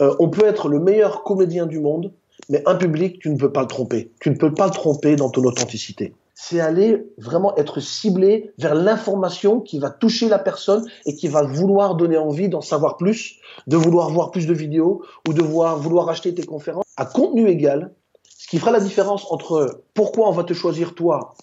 Euh, on peut être le meilleur comédien du monde, mais un public, tu ne peux pas le tromper. Tu ne peux pas le tromper dans ton authenticité. C'est aller vraiment être ciblé vers l'information qui va toucher la personne et qui va vouloir donner envie d'en savoir plus, de vouloir voir plus de vidéos ou de voir, vouloir acheter tes conférences. À contenu égal, ce qui fera la différence entre pourquoi on va te choisir toi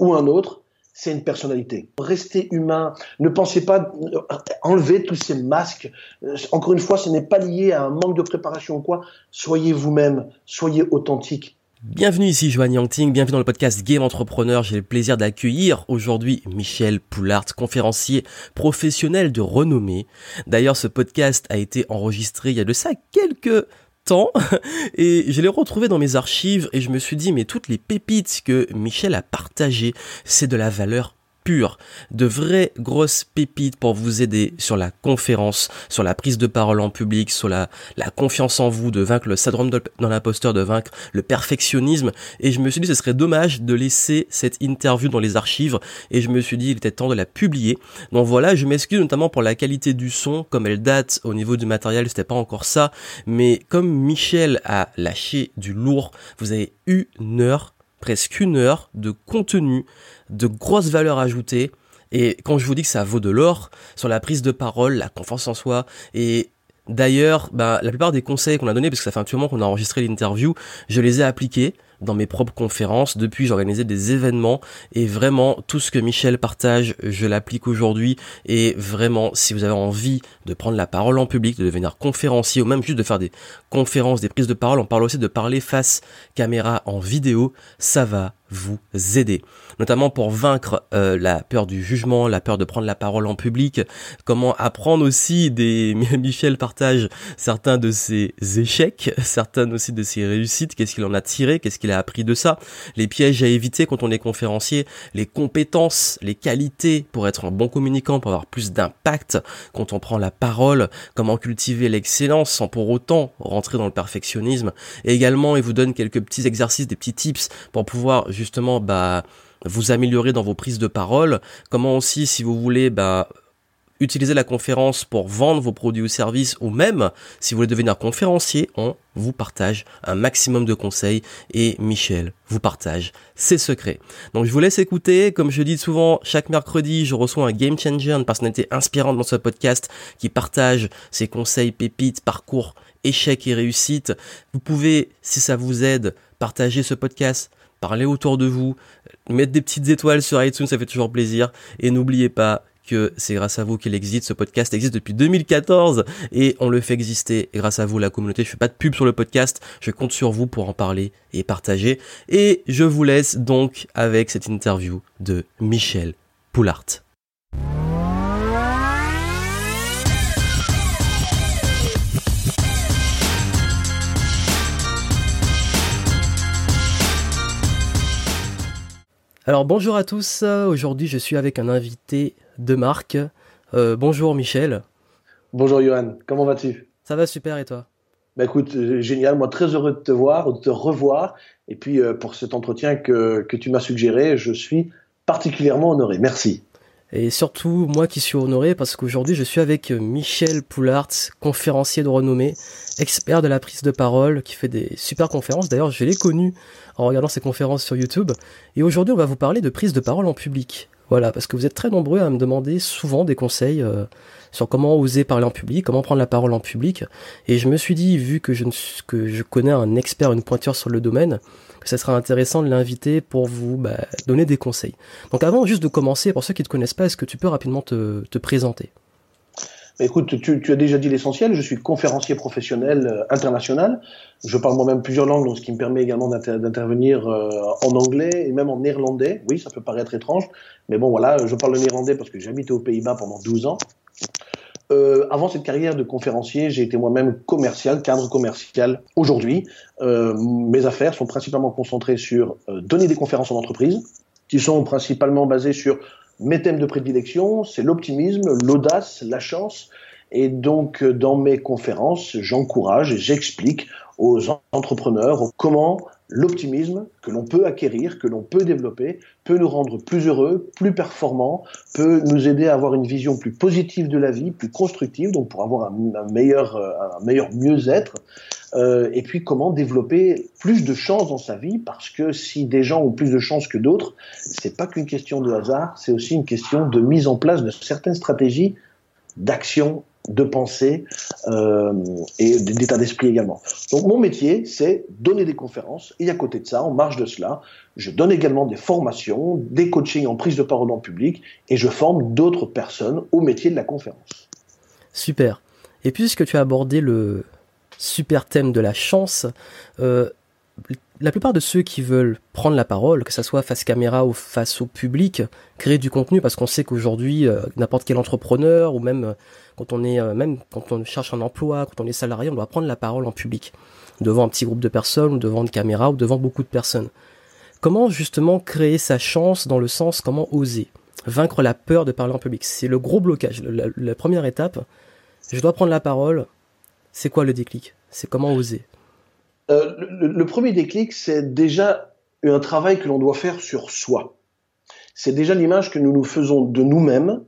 ou un autre, c'est une personnalité. Restez humain. Ne pensez pas euh, enlever tous ces masques. Euh, encore une fois, ce n'est pas lié à un manque de préparation ou quoi. Soyez vous-même. Soyez authentique. Bienvenue ici Joanne Yangting, bienvenue dans le podcast Game Entrepreneur. J'ai le plaisir d'accueillir aujourd'hui Michel Poulart, conférencier professionnel de renommée. D'ailleurs, ce podcast a été enregistré il y a de ça quelques et je l'ai retrouvé dans mes archives et je me suis dit mais toutes les pépites que Michel a partagées, c'est de la valeur de vraies grosses pépites pour vous aider sur la conférence, sur la prise de parole en public, sur la, confiance en vous, de vaincre le syndrome dans l'imposteur, de vaincre le perfectionnisme. Et je me suis dit, ce serait dommage de laisser cette interview dans les archives. Et je me suis dit, il était temps de la publier. Donc voilà, je m'excuse notamment pour la qualité du son, comme elle date au niveau du matériel, c'était pas encore ça. Mais comme Michel a lâché du lourd, vous avez une heure presque une heure de contenu, de grosses valeurs ajoutées. Et quand je vous dis que ça vaut de l'or sur la prise de parole, la confiance en soi, et d'ailleurs, bah, la plupart des conseils qu'on a donnés, parce que ça fait un petit moment qu'on a enregistré l'interview, je les ai appliqués dans mes propres conférences. Depuis, j'ai organisé des événements et vraiment tout ce que Michel partage, je l'applique aujourd'hui. Et vraiment, si vous avez envie de prendre la parole en public, de devenir conférencier ou même juste de faire des conférences, des prises de parole, on parle aussi de parler face caméra en vidéo, ça va vous aider, notamment pour vaincre euh, la peur du jugement, la peur de prendre la parole en public, comment apprendre aussi des Michel partage certains de ses échecs, certaines aussi de ses réussites, qu'est-ce qu'il en a tiré, qu'est-ce qu'il a appris de ça, les pièges à éviter quand on est conférencier, les compétences, les qualités pour être un bon communicant, pour avoir plus d'impact quand on prend la parole, comment cultiver l'excellence sans pour autant rentrer dans le perfectionnisme. Et également, il vous donne quelques petits exercices, des petits tips pour pouvoir justement bah, vous améliorer dans vos prises de parole, comment aussi si vous voulez bah, utiliser la conférence pour vendre vos produits ou services ou même si vous voulez devenir conférencier, on vous partage un maximum de conseils et Michel vous partage ses secrets. Donc je vous laisse écouter, comme je dis souvent, chaque mercredi, je reçois un game changer, une personnalité inspirante dans ce podcast qui partage ses conseils, pépites, parcours, échecs et réussites. Vous pouvez, si ça vous aide, partager ce podcast parlez autour de vous, mettre des petites étoiles sur iTunes, ça fait toujours plaisir. Et n'oubliez pas que c'est grâce à vous qu'il existe. Ce podcast existe depuis 2014 et on le fait exister grâce à vous, la communauté. Je fais pas de pub sur le podcast. Je compte sur vous pour en parler et partager. Et je vous laisse donc avec cette interview de Michel Poulart. Alors bonjour à tous, aujourd'hui je suis avec un invité de marque. Euh, bonjour Michel. Bonjour Johan, comment vas-tu? Ça va super et toi? Bah écoute, euh, génial, moi très heureux de te voir, de te revoir. Et puis euh, pour cet entretien que, que tu m'as suggéré, je suis particulièrement honoré. Merci. Et surtout, moi qui suis honoré parce qu'aujourd'hui, je suis avec Michel Poulart, conférencier de renommée, expert de la prise de parole, qui fait des super conférences. D'ailleurs, je l'ai connu en regardant ses conférences sur YouTube. Et aujourd'hui, on va vous parler de prise de parole en public. Voilà, parce que vous êtes très nombreux à me demander souvent des conseils euh, sur comment oser parler en public, comment prendre la parole en public. Et je me suis dit, vu que je, que je connais un expert, une pointure sur le domaine, que ça serait intéressant de l'inviter pour vous bah, donner des conseils. Donc avant juste de commencer, pour ceux qui ne te connaissent pas, est-ce que tu peux rapidement te, te présenter? Écoute, tu, tu, as déjà dit l'essentiel. Je suis conférencier professionnel euh, international. Je parle moi-même plusieurs langues, donc ce qui me permet également d'intervenir euh, en anglais et même en néerlandais. Oui, ça peut paraître étrange, mais bon, voilà, je parle le néerlandais parce que j'ai habité aux Pays-Bas pendant 12 ans. Euh, avant cette carrière de conférencier, j'ai été moi-même commercial, cadre commercial. Aujourd'hui, euh, mes affaires sont principalement concentrées sur euh, donner des conférences en entreprise, qui sont principalement basées sur mes thèmes de prédilection, c'est l'optimisme, l'audace, la chance Et donc, dans mes conférences, j'encourage et j'explique aux entrepreneurs comment l'optimisme que l'on peut acquérir, que l'on peut développer, peut nous rendre plus heureux, plus performants, peut nous aider à avoir une vision plus positive de la vie, plus constructive, donc pour avoir un, meilleur, un meilleur mieux-être. Euh, et puis comment développer plus de chances dans sa vie, parce que si des gens ont plus de chances que d'autres, c'est pas qu'une question de hasard, c'est aussi une question de mise en place de certaines stratégies d'action de pensée euh, et d'état d'esprit également. Donc mon métier, c'est donner des conférences et à côté de ça, en marge de cela, je donne également des formations, des coachings en prise de parole en public et je forme d'autres personnes au métier de la conférence. Super. Et puisque tu as abordé le super thème de la chance, euh, la plupart de ceux qui veulent prendre la parole, que ce soit face caméra ou face au public, créer du contenu, parce qu'on sait qu'aujourd'hui, euh, n'importe quel entrepreneur, ou même euh, quand on est, euh, même quand on cherche un emploi, quand on est salarié, on doit prendre la parole en public, devant un petit groupe de personnes, devant une caméra, ou devant beaucoup de personnes. Comment justement créer sa chance dans le sens comment oser vaincre la peur de parler en public? C'est le gros blocage. la première étape, je dois prendre la parole. C'est quoi le déclic? C'est comment oser? Euh, le, premier déclic, c'est déjà un travail que l'on doit faire sur soi. C'est déjà l'image que nous nous faisons de nous-mêmes.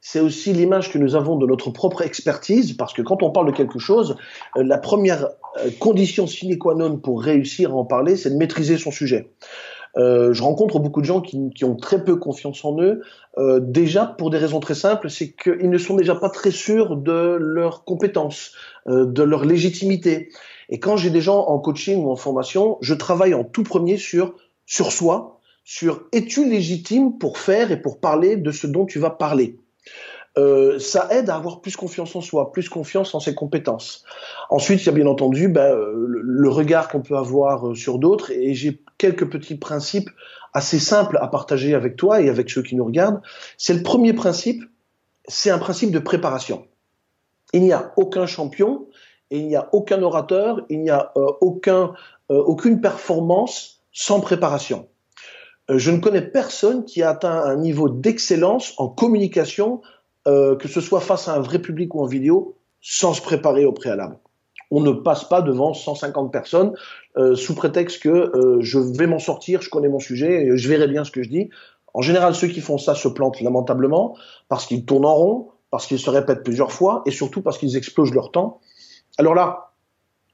C'est aussi l'image que nous avons de notre propre expertise, parce que quand on parle de quelque chose, euh, la première euh, condition sine qua non pour réussir à en parler, c'est de maîtriser son sujet. Je rencontre beaucoup de gens qui, ont très peu confiance en eux, déjà pour des raisons très simples, c'est qu'ils ne sont déjà pas très sûrs de leurs compétences, de leur légitimité. Et quand j'ai des gens en coaching ou en formation, je travaille en tout premier sur sur soi, sur es-tu légitime pour faire et pour parler de ce dont tu vas parler? Euh, ça aide à avoir plus confiance en soi, plus confiance en ses compétences. Ensuite, il y a bien entendu ben, le, regard qu'on peut avoir euh, sur d'autres, et j'ai quelques petits principes assez simples à partager avec toi et avec ceux qui nous regardent. C'est le premier principe, c'est un principe de préparation. Il n'y a aucun champion, et il n'y a aucun orateur, il n'y a aucun, aucune performance sans préparation. je ne connais personne qui a atteint un niveau d'excellence en communication euh, que ce soit face à un vrai public ou en vidéo, sans se préparer au préalable. On ne passe pas devant 150 personnes euh, sous prétexte que euh, je vais m'en sortir, je connais mon sujet, et je verrai bien ce que je dis. En général, ceux qui font ça se plantent lamentablement parce qu'ils tournent en rond, parce qu'ils se répètent plusieurs fois et surtout parce qu'ils explosent leur temps. Alors là,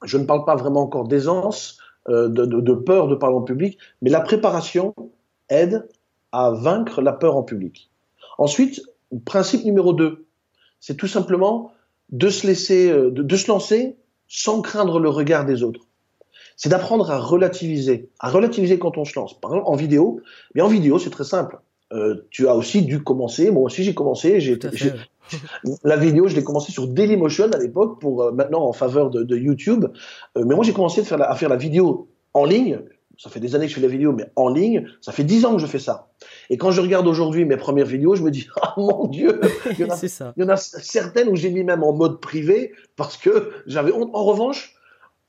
je ne parle pas vraiment encore d'aisance, de, de, de, peur de parler en public, mais la préparation aide à vaincre la peur en public. Ensuite, principe numéro 2, c'est tout simplement de se laisser, euh, de, se lancer sans craindre le regard des autres. C'est d'apprendre à relativiser, à relativiser quand on se lance. Par exemple, en vidéo, mais en vidéo, c'est très simple. Euh, tu as aussi dû commencer. Moi aussi, j'ai commencé. J'ai, la vidéo, je l'ai commencé sur Dailymotion à l'époque, pour euh, maintenant en faveur de, YouTube. mais moi, j'ai commencé à faire, la, à faire la vidéo en ligne ça fait des années que je fais la vidéo, mais en ligne, ça fait dix ans que je fais ça. Et quand je regarde aujourd'hui mes premières vidéos, je me dis, ah mon Dieu, il y en a, ça. Il y en a certaines où j'ai mis même en mode privé parce que j'avais honte. En revanche,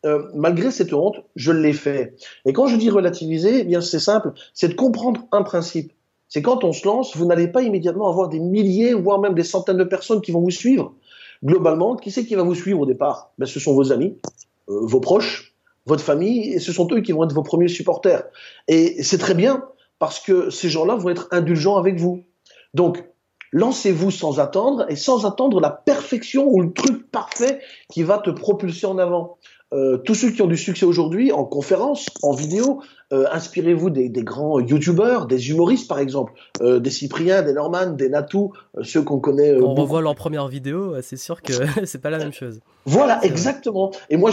euh, malgré cette honte, je l'ai fait. Et quand je dis relativiser, eh bien c'est simple, c'est de comprendre un principe. C'est quand on se lance, vous n'allez pas immédiatement avoir des milliers, voire même des centaines de personnes qui vont vous suivre. Globalement, qui c'est qui va vous suivre au départ? Ben, Ce sont vos amis, euh, vos proches, votre famille, et ce sont eux qui vont être vos premiers supporters. Et c'est très bien, parce que ces gens-là vont être indulgents avec vous. Donc, lancez-vous sans attendre, et sans attendre la perfection ou le truc parfait qui va te propulser en avant. Euh, tous ceux qui ont du succès aujourd'hui en conférence, en vidéo, euh, inspirez-vous des, grands youtubeurs, des humoristes par exemple, euh, des Cyprien, des Norman, des Natou, ceux qu'on connaît. on revoit leur première vidéo, c'est sûr que c'est pas la même chose. Voilà, exactement. Et moi,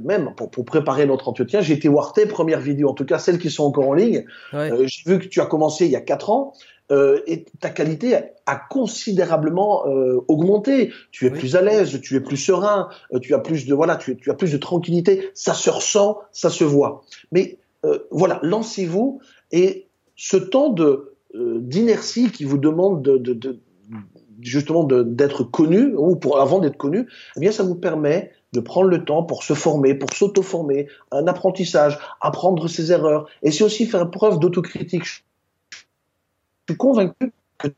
même pour, pour, préparer notre entretien, j'ai été voir tes premières vidéos, en tout cas celles qui sont encore en ligne. j'ai vu que tu as commencé il y a quatre ans. Euh, et ta qualité a, considérablement euh, augmenté. Tu es plus à l'aise, tu es plus serein, euh, tu as plus de voilà, tu, tu, as plus de tranquillité. Ça se ressent, ça se voit. Mais voilà, lancez-vous et ce temps de d'inertie qui vous demande de, de, de justement d'être connu ou pour avant d'être connu, eh bien ça vous permet de prendre le temps pour se former, pour s'auto-former, un apprentissage, apprendre ses erreurs et c'est aussi faire preuve d'autocritique suis convaincu que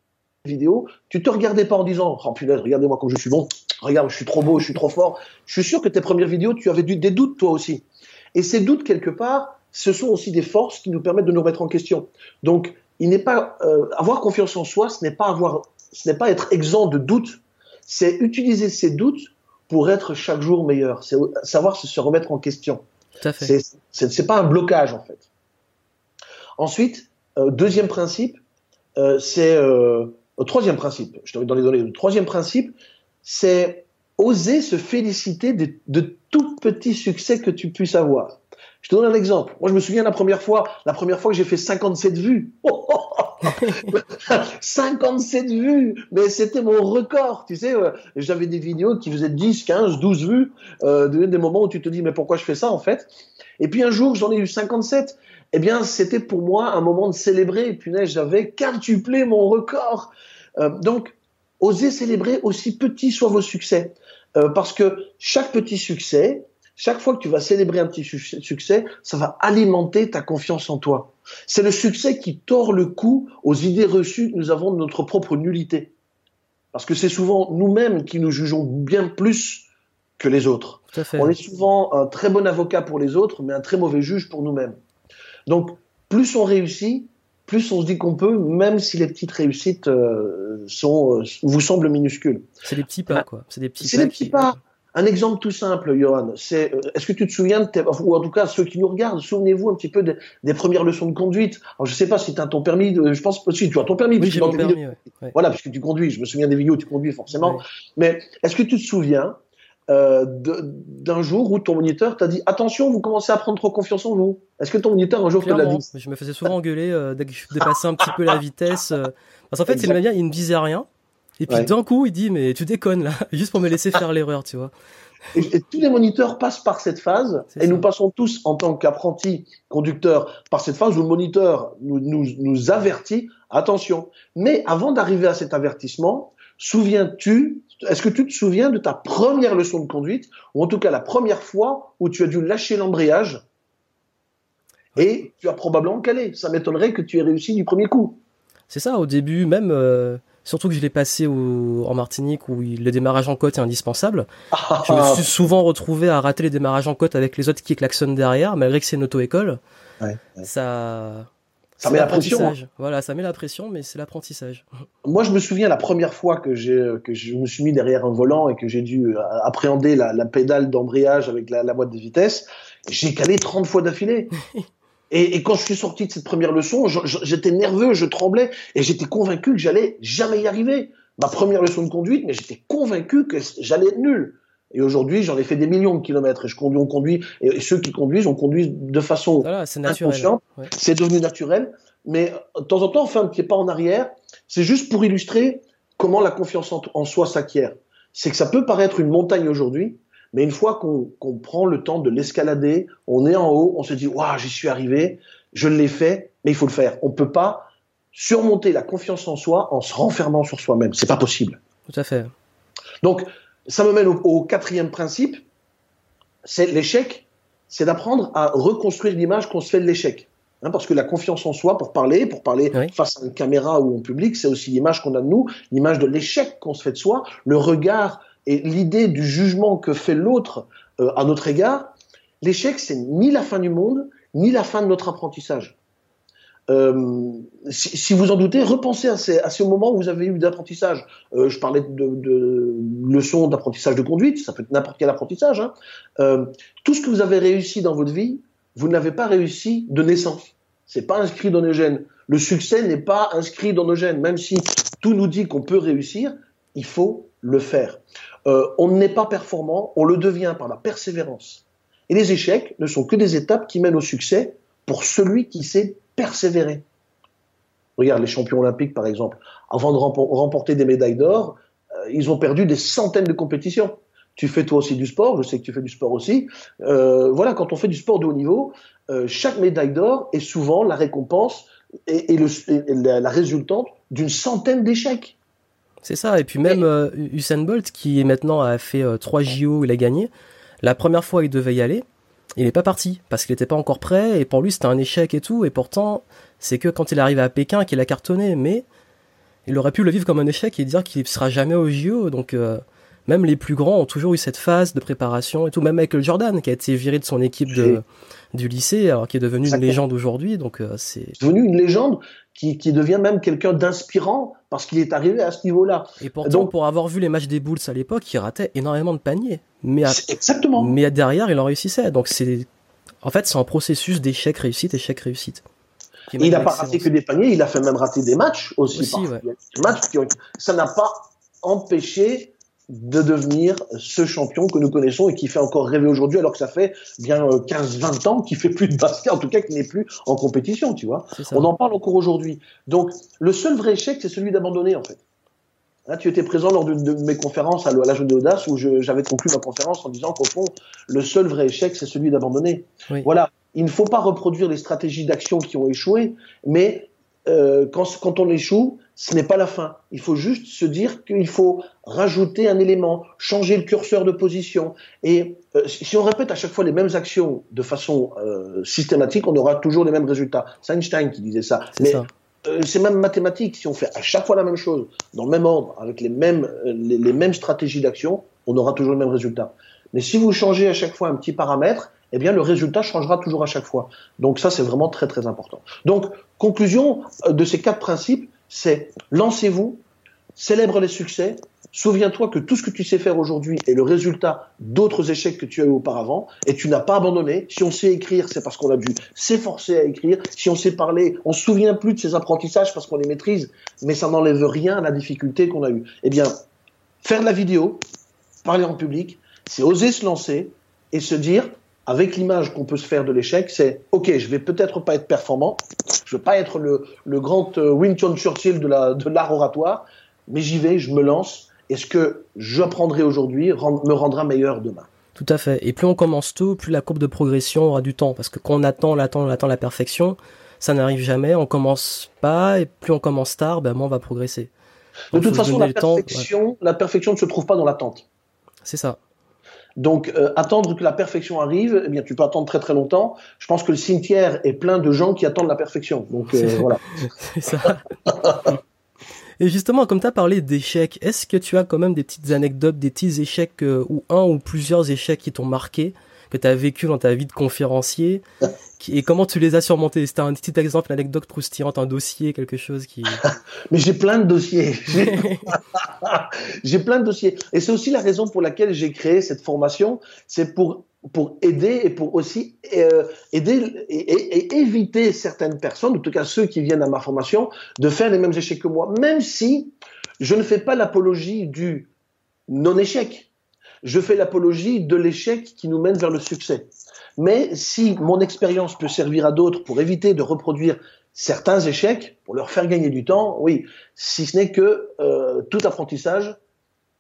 vidéos, tu te regardais pas en disant oh punaise, regardez-moi comme je suis bon, regarde, je suis trop beau, je suis trop fort. Je suis sûr que tes premières vidéos, tu avais des doutes toi aussi. Et ces doutes quelque part, ce sont aussi des forces qui nous permettent de nous remettre en question. Donc, il n'est pas euh, avoir confiance en soi, ce n'est pas avoir, ce n'est pas être exempt de doutes, c'est utiliser ces doutes pour être chaque jour meilleur. C'est savoir se remettre en question. Tout à fait. C'est pas un blocage en fait. Ensuite, euh, deuxième principe, c'est euh, troisième principe. Je dans les données. Le troisième principe, c'est oser se féliciter de, de tout petit succès que tu puisses avoir. Je te donne un exemple. Moi, je me souviens la première fois, la première fois que j'ai fait 57 vues. 57 vues, mais c'était mon record. Tu sais, euh, j'avais des vidéos qui faisaient 10, 15, 12 vues, euh, des moments où tu te dis mais pourquoi je fais ça en fait? Et puis un jour, j'en ai eu 57. Eh bien, c'était pour moi un moment de célébrer. puis là, j'avais quintuplé mon record. Euh, donc, osez célébrer aussi petits soient vos succès, euh, parce que chaque petit succès, chaque fois que tu vas célébrer un petit succès, ça va alimenter ta confiance en toi. C'est le succès qui tord le cou aux idées reçues que nous avons de notre propre nullité. Parce que c'est souvent nous-mêmes qui nous jugeons bien plus que les autres. On est souvent un très bon avocat pour les autres, mais un très mauvais juge pour nous-mêmes. Donc, plus on réussit, plus on se dit qu'on peut, même si les petites réussites euh, sont, euh, vous semblent minuscules. C'est des petits pas, quoi. C'est des petits pas. Des petits pas. Un exemple tout simple, Johan, c'est euh, est-ce que tu te souviens, de ou en tout cas ceux qui nous regardent, souvenez-vous un petit peu des, premières leçons de conduite? Alors je sais pas si tu as ton permis, je pense que si tu as ton permis, oui, mon permis voilà, puisque tu conduis. Je me souviens des vidéos où tu conduis forcément. Mais est-ce que tu te souviens euh, d'un jour où ton moniteur t'a dit attention, vous commencez à prendre trop confiance en vous Est-ce que ton moniteur un jour te l'a dit? Je me faisais souvent engueuler euh, dès que je dépassais un petit peu la vitesse. Parce qu'en fait, c'est le manière, il me disait rien. Et puis d'un coup, il dit mais tu déconnes là, juste pour me laisser faire l'erreur, tu vois. Et, tous les moniteurs passent par cette phase, et nous passons tous en tant qu'apprentis conducteurs par cette phase où le moniteur nous, nous, nous avertit attention. Mais avant d'arriver à cet avertissement, souviens-tu, est-ce que tu te souviens de ta première leçon de conduite, ou en tout cas la première fois où tu as dû lâcher l'embrayage et tu as probablement calé. Ça m'étonnerait que tu aies réussi du premier coup. C'est ça, au début, même euh, Surtout que je l'ai passé en Martinique où le démarrage en côte est indispensable. Ah. je me suis souvent retrouvé à rater les démarrages en côte avec les autres qui klaxonnent derrière, malgré que c'est une auto-école. Ça. Ça met la pression. Hein. Voilà, ça met la pression, mais c'est l'apprentissage. Moi, je me souviens la première fois que que je me suis mis derrière un volant et que j'ai dû euh, appréhender la, pédale d'embrayage avec la, la boîte de vitesse. J'ai calé 30 fois d'affilée. Et, et, quand je suis sorti de cette première leçon, j'étais nerveux, je tremblais, et j'étais convaincu que j'allais jamais y arriver. Ma première leçon de conduite, mais j'étais convaincu que j'allais être nul. Et aujourd'hui, j'en ai fait des millions de kilomètres, et je conduis, on conduit, et ceux qui conduisent, on conduit de façon inconsciente. C'est devenu naturel. Mais de temps en temps, on fait un petit pas en arrière. C'est juste pour illustrer comment la confiance en soi s'acquiert. C'est que ça peut paraître une montagne aujourd'hui, mais une fois qu'on prend le temps de l'escalader, on est en haut, on se dit waouh, j'y suis arrivé, je l'ai fait, mais il faut le faire. On peut pas surmonter la confiance en soi en se renfermant sur soi-même. C'est pas possible. Tout à fait. Donc, ça me mène au, quatrième principe. C'est l'échec, c'est d'apprendre à reconstruire l'image qu'on se fait de l'échec. Hein, parce que la confiance en soi, pour parler, pour parler face à une caméra ou en public, c'est aussi l'image qu'on a de nous, l'image de l'échec qu'on se fait de soi, le regard et l'idée du jugement que fait l'autre euh, à notre égard, l'échec, c'est ni la fin du monde, ni la fin de notre apprentissage. Euh, si, vous en doutez, repensez à ces, à moments où vous avez eu d'apprentissage. Euh, je parlais de, de leçons d'apprentissage de conduite, ça peut être n'importe quel apprentissage. Hein. Euh, tout ce que vous avez réussi dans votre vie, vous n'avez pas réussi de naissance. C'est pas inscrit dans nos gènes. Le succès n'est pas inscrit dans nos gènes. Même si tout nous dit qu'on peut réussir, il faut le faire. Euh, on n'est pas performant, on le devient par la persévérance. Et les échecs ne sont que des étapes qui mènent au succès pour celui qui sait persévérer. Regarde les champions olympiques, par exemple. Avant de remporter des médailles d'or, euh, ils ont perdu des centaines de compétitions. Tu fais toi aussi du sport, je sais que tu fais du sport aussi. Euh, voilà, quand on fait du sport de haut niveau, chaque médaille d'or est souvent la récompense et, la résultante d'une centaine d'échecs. C'est ça. Et puis même euh, Usain Bolt, qui maintenant a fait 3 euh, JO, il a gagné. La première fois, il devait y aller. Il n'est pas parti parce qu'il n'était pas encore prêt et pour lui c'était un échec et tout. Et pourtant, c'est que quand il est arrivé à Pékin qu'il a cartonné. Mais Il aurait pu le vivre comme un échec et dire qu'il ne sera jamais au JO. Donc, euh, même les plus grands ont toujours eu cette phase de préparation et tout. Même Michael Jordan, qui a été viré de son équipe de, du lycée, alors qui est devenu une légende aujourd'hui. Donc, euh, c'est devenu une légende qui, qui devient même quelqu'un d'inspirant parce qu'il est arrivé à ce niveau-là. Et pourtant, pour avoir vu les matchs des Bulls à l'époque, il ratait énormément de paniers. Mais exactement. Mais derrière, il en réussissait. Donc, c'est en fait, c'est un processus d'échec réussite, échec réussite. Il n'a pas raté que des paniers, il a fait même rater des matchs aussi. matchs qui Ça n'a pas empêché de devenir ce champion que nous connaissons et qui fait encore rêver aujourd'hui alors que ça fait bien 15-20 euh, ans qu'il fait plus de basket, en tout cas qu'il n'est plus en compétition, tu vois. On en parle encore aujourd'hui. Donc le seul vrai échec, c'est celui d'abandonner en fait. Là, tu étais présent lors d'une de mes conférences à l'âge de l'audace où j'avais conclu ma conférence en disant qu'au fond, le seul vrai échec, c'est celui d'abandonner. Voilà. Il ne faut pas reproduire les stratégies d'action qui ont échoué, mais euh, quand, quand on échoue, ce n'est pas la fin. Il faut juste se dire qu'il faut rajouter un élément, changer le curseur de position. Et euh, si on répète à chaque fois les mêmes actions de façon euh, systématique, on aura toujours les mêmes résultats. C'est Einstein qui disait ça. Mais euh, c'est même mathématique. Si on fait à chaque fois la même chose, dans le même ordre, avec les mêmes, les, les mêmes stratégies d'action, on aura toujours le même résultat. Mais si vous changez à chaque fois un petit paramètre, eh bien le résultat changera toujours à chaque fois. Donc ça, c'est vraiment très très important. Donc, conclusion de ces quatre principes, c'est lancez-vous, célèbre les succès, souviens-toi que tout ce que tu sais faire aujourd'hui est le résultat d'autres échecs que tu as eu auparavant et tu n'as pas abandonné. Si on sait écrire, c'est parce qu'on a dû s'efforcer à écrire. Si on sait parler, on se souvient plus de ces apprentissages parce qu'on les maîtrise, mais ça n'enlève rien à la difficulté qu'on a eue. Eh bien, faire de la vidéo, parler en public, c'est oser se lancer et se dire, avec l'image qu'on peut se faire de l'échec, c'est OK, je vais peut-être pas être performant, je veux pas être le, le grand euh, Winston Churchill de l'art de oratoire, mais j'y vais, je me lance, et ce que j'apprendrai aujourd'hui me rendra meilleur demain? Tout à fait. Et plus on commence tôt, plus la courbe de progression aura du temps. Parce que quand on attend, on attend, on attend la perfection, ça n'arrive jamais. On commence pas, et plus on commence tard, ben moins on va progresser. De toute façon, la perfection, la perfection ne se trouve pas dans l'attente. C'est ça. Donc euh, attendre que la perfection arrive, eh bien tu peux attendre très très longtemps. Je pense que le cimetière est plein de gens qui attendent la perfection. Donc euh, voilà. C'est ça. Et justement, comme tu as parlé d'échecs, est-ce que tu as quand même des petites anecdotes, des petits échecs euh, ou un ou plusieurs échecs qui t'ont marqué, que tu as vécu dans ta vie de conférencier et comment tu les as surmontés? C'était un petit exemple, une anecdote croustillante, un dossier, quelque chose qui... Mais j'ai plein de dossiers. J'ai plein de dossiers. Et c'est aussi la raison pour laquelle j'ai créé cette formation. C'est pour pour aider et pour aussi euh, aider et, éviter certaines personnes, en tout cas ceux qui viennent à ma formation, de faire les mêmes échecs que moi, même si je ne fais pas l'apologie du non-échec. Je fais l'apologie de l'échec qui nous mène vers le succès. Mais si mon expérience peut servir à d'autres pour éviter de reproduire certains échecs, pour leur faire gagner du temps, oui, si ce n'est que euh, tout apprentissage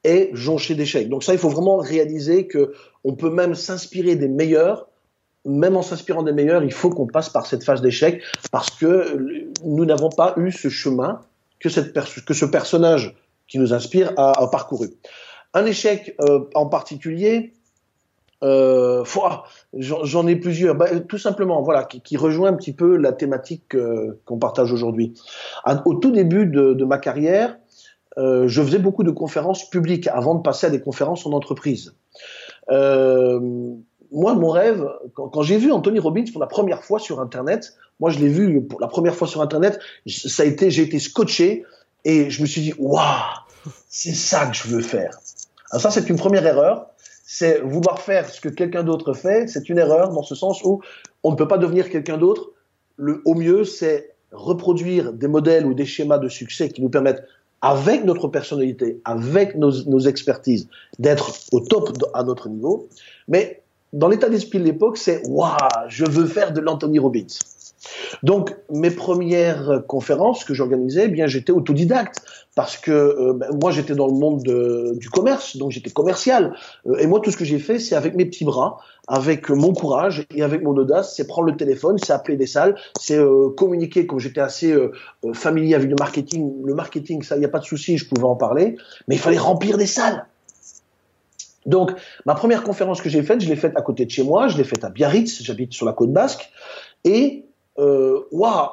est jonché d'échecs. Donc ça, il faut vraiment réaliser que on peut même s'inspirer des meilleurs. Même en s'inspirant des meilleurs, il faut qu'on passe par cette phase d'échec parce que nous n'avons pas eu ce chemin que, ce personnage qui nous inspire a, parcouru. Un échec euh, en particulier, euh, j'en ai plusieurs. Bah, tout simplement, voilà, qui, rejoint un petit peu la thématique euh, qu'on partage aujourd'hui. Au tout début de, de ma carrière, euh, je faisais beaucoup de conférences publiques avant de passer à des conférences en entreprise. Euh, moi, mon rêve, quand, j'ai vu Anthony Robbins pour la première fois sur Internet, moi je l'ai vu pour la première fois sur Internet, ça a été, j'ai été scotché et je me suis dit, waouh, c'est ça que je veux faire. Ça, c'est une première erreur. C'est vouloir faire ce que quelqu'un d'autre fait, c'est une erreur dans ce sens où on ne peut pas devenir quelqu'un d'autre. Le, au mieux, c'est reproduire des modèles ou des schémas de succès qui nous permettent avec notre personnalité, avec nos, expertises, d'être au top à notre niveau. Mais dans l'état d'esprit de l'époque, c'est waouh, je veux faire de l'Anthony Robbins. Donc mes premières conférences que j'organisais, eh bien j'étais autodidacte parce que euh, ben, moi j'étais dans le monde du commerce, donc j'étais commercial. Euh, et moi tout ce que j'ai fait, c'est avec mes petits bras, avec mon courage et avec mon audace, c'est prendre le téléphone, c'est appeler des salles, c'est euh, communiquer. Comme j'étais assez familier avec le marketing, le marketing, ça, il n'y a pas de souci, je pouvais en parler, mais il fallait remplir des salles. Donc, ma première conférence que j'ai faite, je l'ai faite à côté de chez moi, je l'ai faite à Biarritz, j'habite sur la côte basque, et euh, waouh,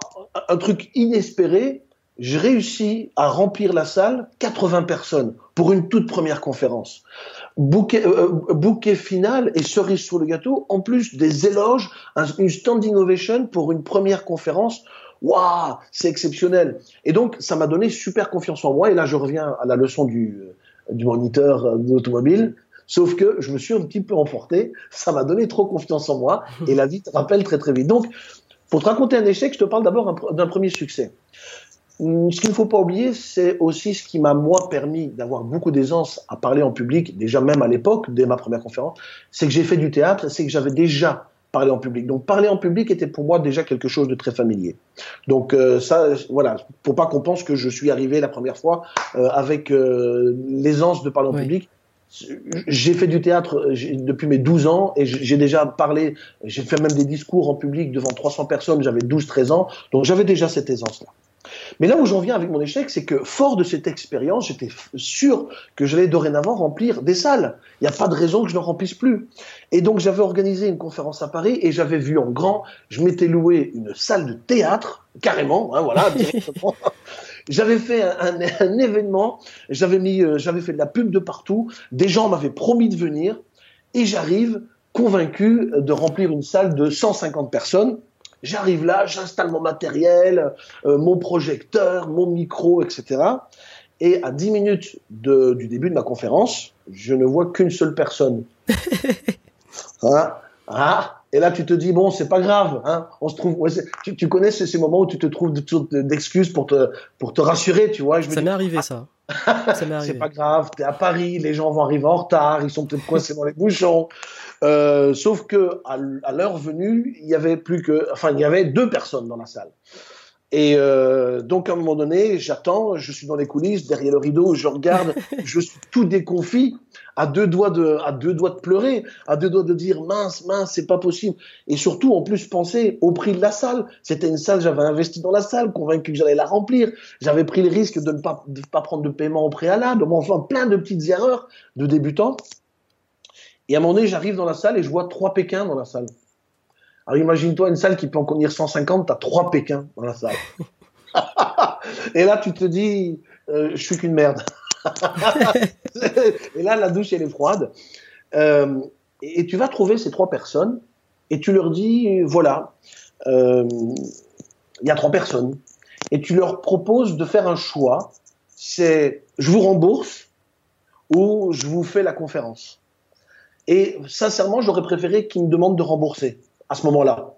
un truc inespéré. j'ai réussi à remplir la salle 80 personnes pour une toute première conférence. Bouquet, euh, euh, bouquet final et cerise sur le gâteau, en plus des éloges, une standing ovation pour une première conférence. Waouh, c'est exceptionnel. Et donc, ça m'a donné super confiance en moi. Et là, je reviens à la leçon du, du moniteur d'automobile. Sauf que je me suis un petit peu emporté. Ça m'a donné trop confiance en moi. Et la vie te rappelle très très vite. Donc, pour te raconter un échec, je te parle d'abord d'un premier succès. Hum, ce qu'il ne faut pas oublier, c'est aussi ce qui m'a moi permis d'avoir beaucoup d'aisance à parler en public, déjà même à l'époque, dès ma première conférence, c'est que j'ai fait du théâtre, c'est que j'avais déjà parlé en public. Donc parler en public était pour moi déjà quelque chose de très familier. Donc euh, ça, voilà, pour pas qu'on pense que je suis arrivé la première fois euh, avec euh, l'aisance de parler en public. J'ai fait du théâtre depuis mes 12 ans et j'ai déjà parlé, j'ai fait même des discours en public devant 300 personnes, j'avais 12-13 ans, donc j'avais déjà cette aisance-là. Mais là où j'en viens avec mon échec, c'est que fort de cette expérience, j'étais sûr que j'allais dorénavant remplir des salles. Il n'y a pas de raison que je ne remplisse plus. Et donc j'avais organisé une conférence à Paris et j'avais vu en grand, je m'étais loué une salle de théâtre, carrément, hein, voilà, directement. J'avais fait un, un, événement, j'avais mis, euh, j'avais fait de la pub de partout, des gens m'avaient promis de venir, et j'arrive convaincu de remplir une salle de 150 personnes. J'arrive là, j'installe mon matériel, euh, mon projecteur, mon micro, etc. Et à 10 minutes de, du début de ma conférence, je ne vois qu'une seule personne. hein? Ah, et là, tu te dis, bon, c'est pas grave, hein, on se trouve, tu, tu, connais ces, moments où tu te trouves d'excuses pour te, pour te rassurer, tu vois. Je ça m'est arrivé, ça. c'est pas grave, t'es à Paris, les gens vont arriver en retard, ils sont peut-être coincés dans les bouchons. Euh, sauf que à, à l'heure venue, il y avait plus que, enfin, il y avait deux personnes dans la salle. Et euh, donc à un moment donné, j'attends, je suis dans les coulisses, derrière le rideau, je regarde, je suis tout déconfit, à deux doigts de, à deux doigts de pleurer, à deux doigts de dire mince, mince, c'est pas possible. Et surtout, en plus, penser au prix de la salle. C'était une salle, j'avais investi dans la salle, convaincu que j'allais la remplir. J'avais pris le risque de ne pas, de pas prendre de paiement au préalable, enfin plein de petites erreurs de débutant. Et à un moment donné, j'arrive dans la salle et je vois trois Pékins dans la salle. Alors imagine-toi une salle qui peut en contenir 150, t'as trois Pékins dans la salle. et là, tu te dis, euh, je suis qu'une merde. et là, la douche, elle est froide. Euh, et, tu vas trouver ces trois personnes et tu leur dis, voilà, euh, il y a trois personnes. Et tu leur proposes de faire un choix. C'est, je vous rembourse ou je vous fais la conférence. Et sincèrement, j'aurais préféré qu'ils me demandent de rembourser à ce moment-là.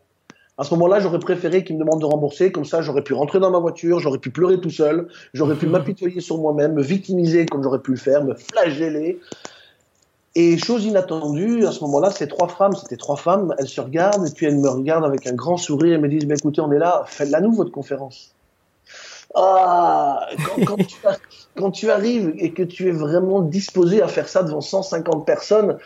À ce moment-là, j'aurais préféré qu'ils me demandent de rembourser, comme ça j'aurais pu rentrer dans ma voiture, j'aurais pu pleurer tout seul, j'aurais pu m'apitoyer sur moi-même, me victimiser comme j'aurais pu le faire, me flageller. Et chose inattendue, à ce moment-là, ces trois femmes, c'était trois femmes, elles se regardent, et puis elles me regardent avec un grand sourire et me disent, écoutez, on est là, faites-la nous, votre conférence. Ah, quand, tu, quand, tu, arrives et que tu es vraiment disposé à faire ça devant 150 personnes,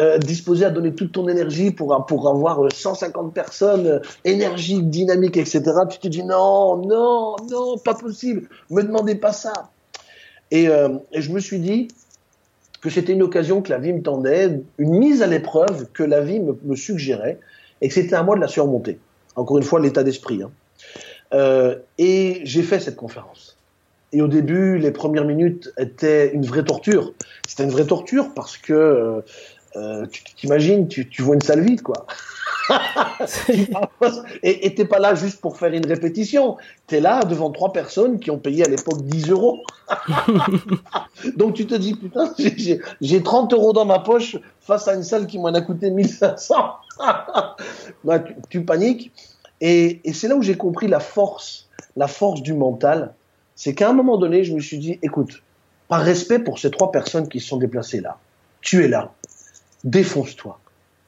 euh, disposé à donner toute ton énergie pour, pour avoir 150 personnes, euh, énergie, dynamique, etc., tu te dis non, non, non, pas possible, me demandez pas ça. Et, euh, et je me suis dit que c'était une occasion que la vie me tendait, une mise à l'épreuve que la vie me, me suggérait, et que c'était à moi de la surmonter. Encore une fois, l'état d'esprit. Hein. Euh, et j'ai fait cette conférence. Et au début, les premières minutes étaient une vraie torture. C'était une vraie torture parce que euh, tu t'imagines, tu, tu, vois une salle vide, quoi. et t'es pas là juste pour faire une répétition. Tu es là devant trois personnes qui ont payé à l'époque 10 euros. Donc tu te dis, putain, j'ai 30 euros dans ma poche face à une salle qui m'en a coûté 1500. bah, tu, tu, paniques. Et, et c'est là où j'ai compris la force, la force du mental. C'est qu'à un moment donné, je me suis dit, écoute, par respect pour ces trois personnes qui se sont déplacées là, tu es là défonce-toi,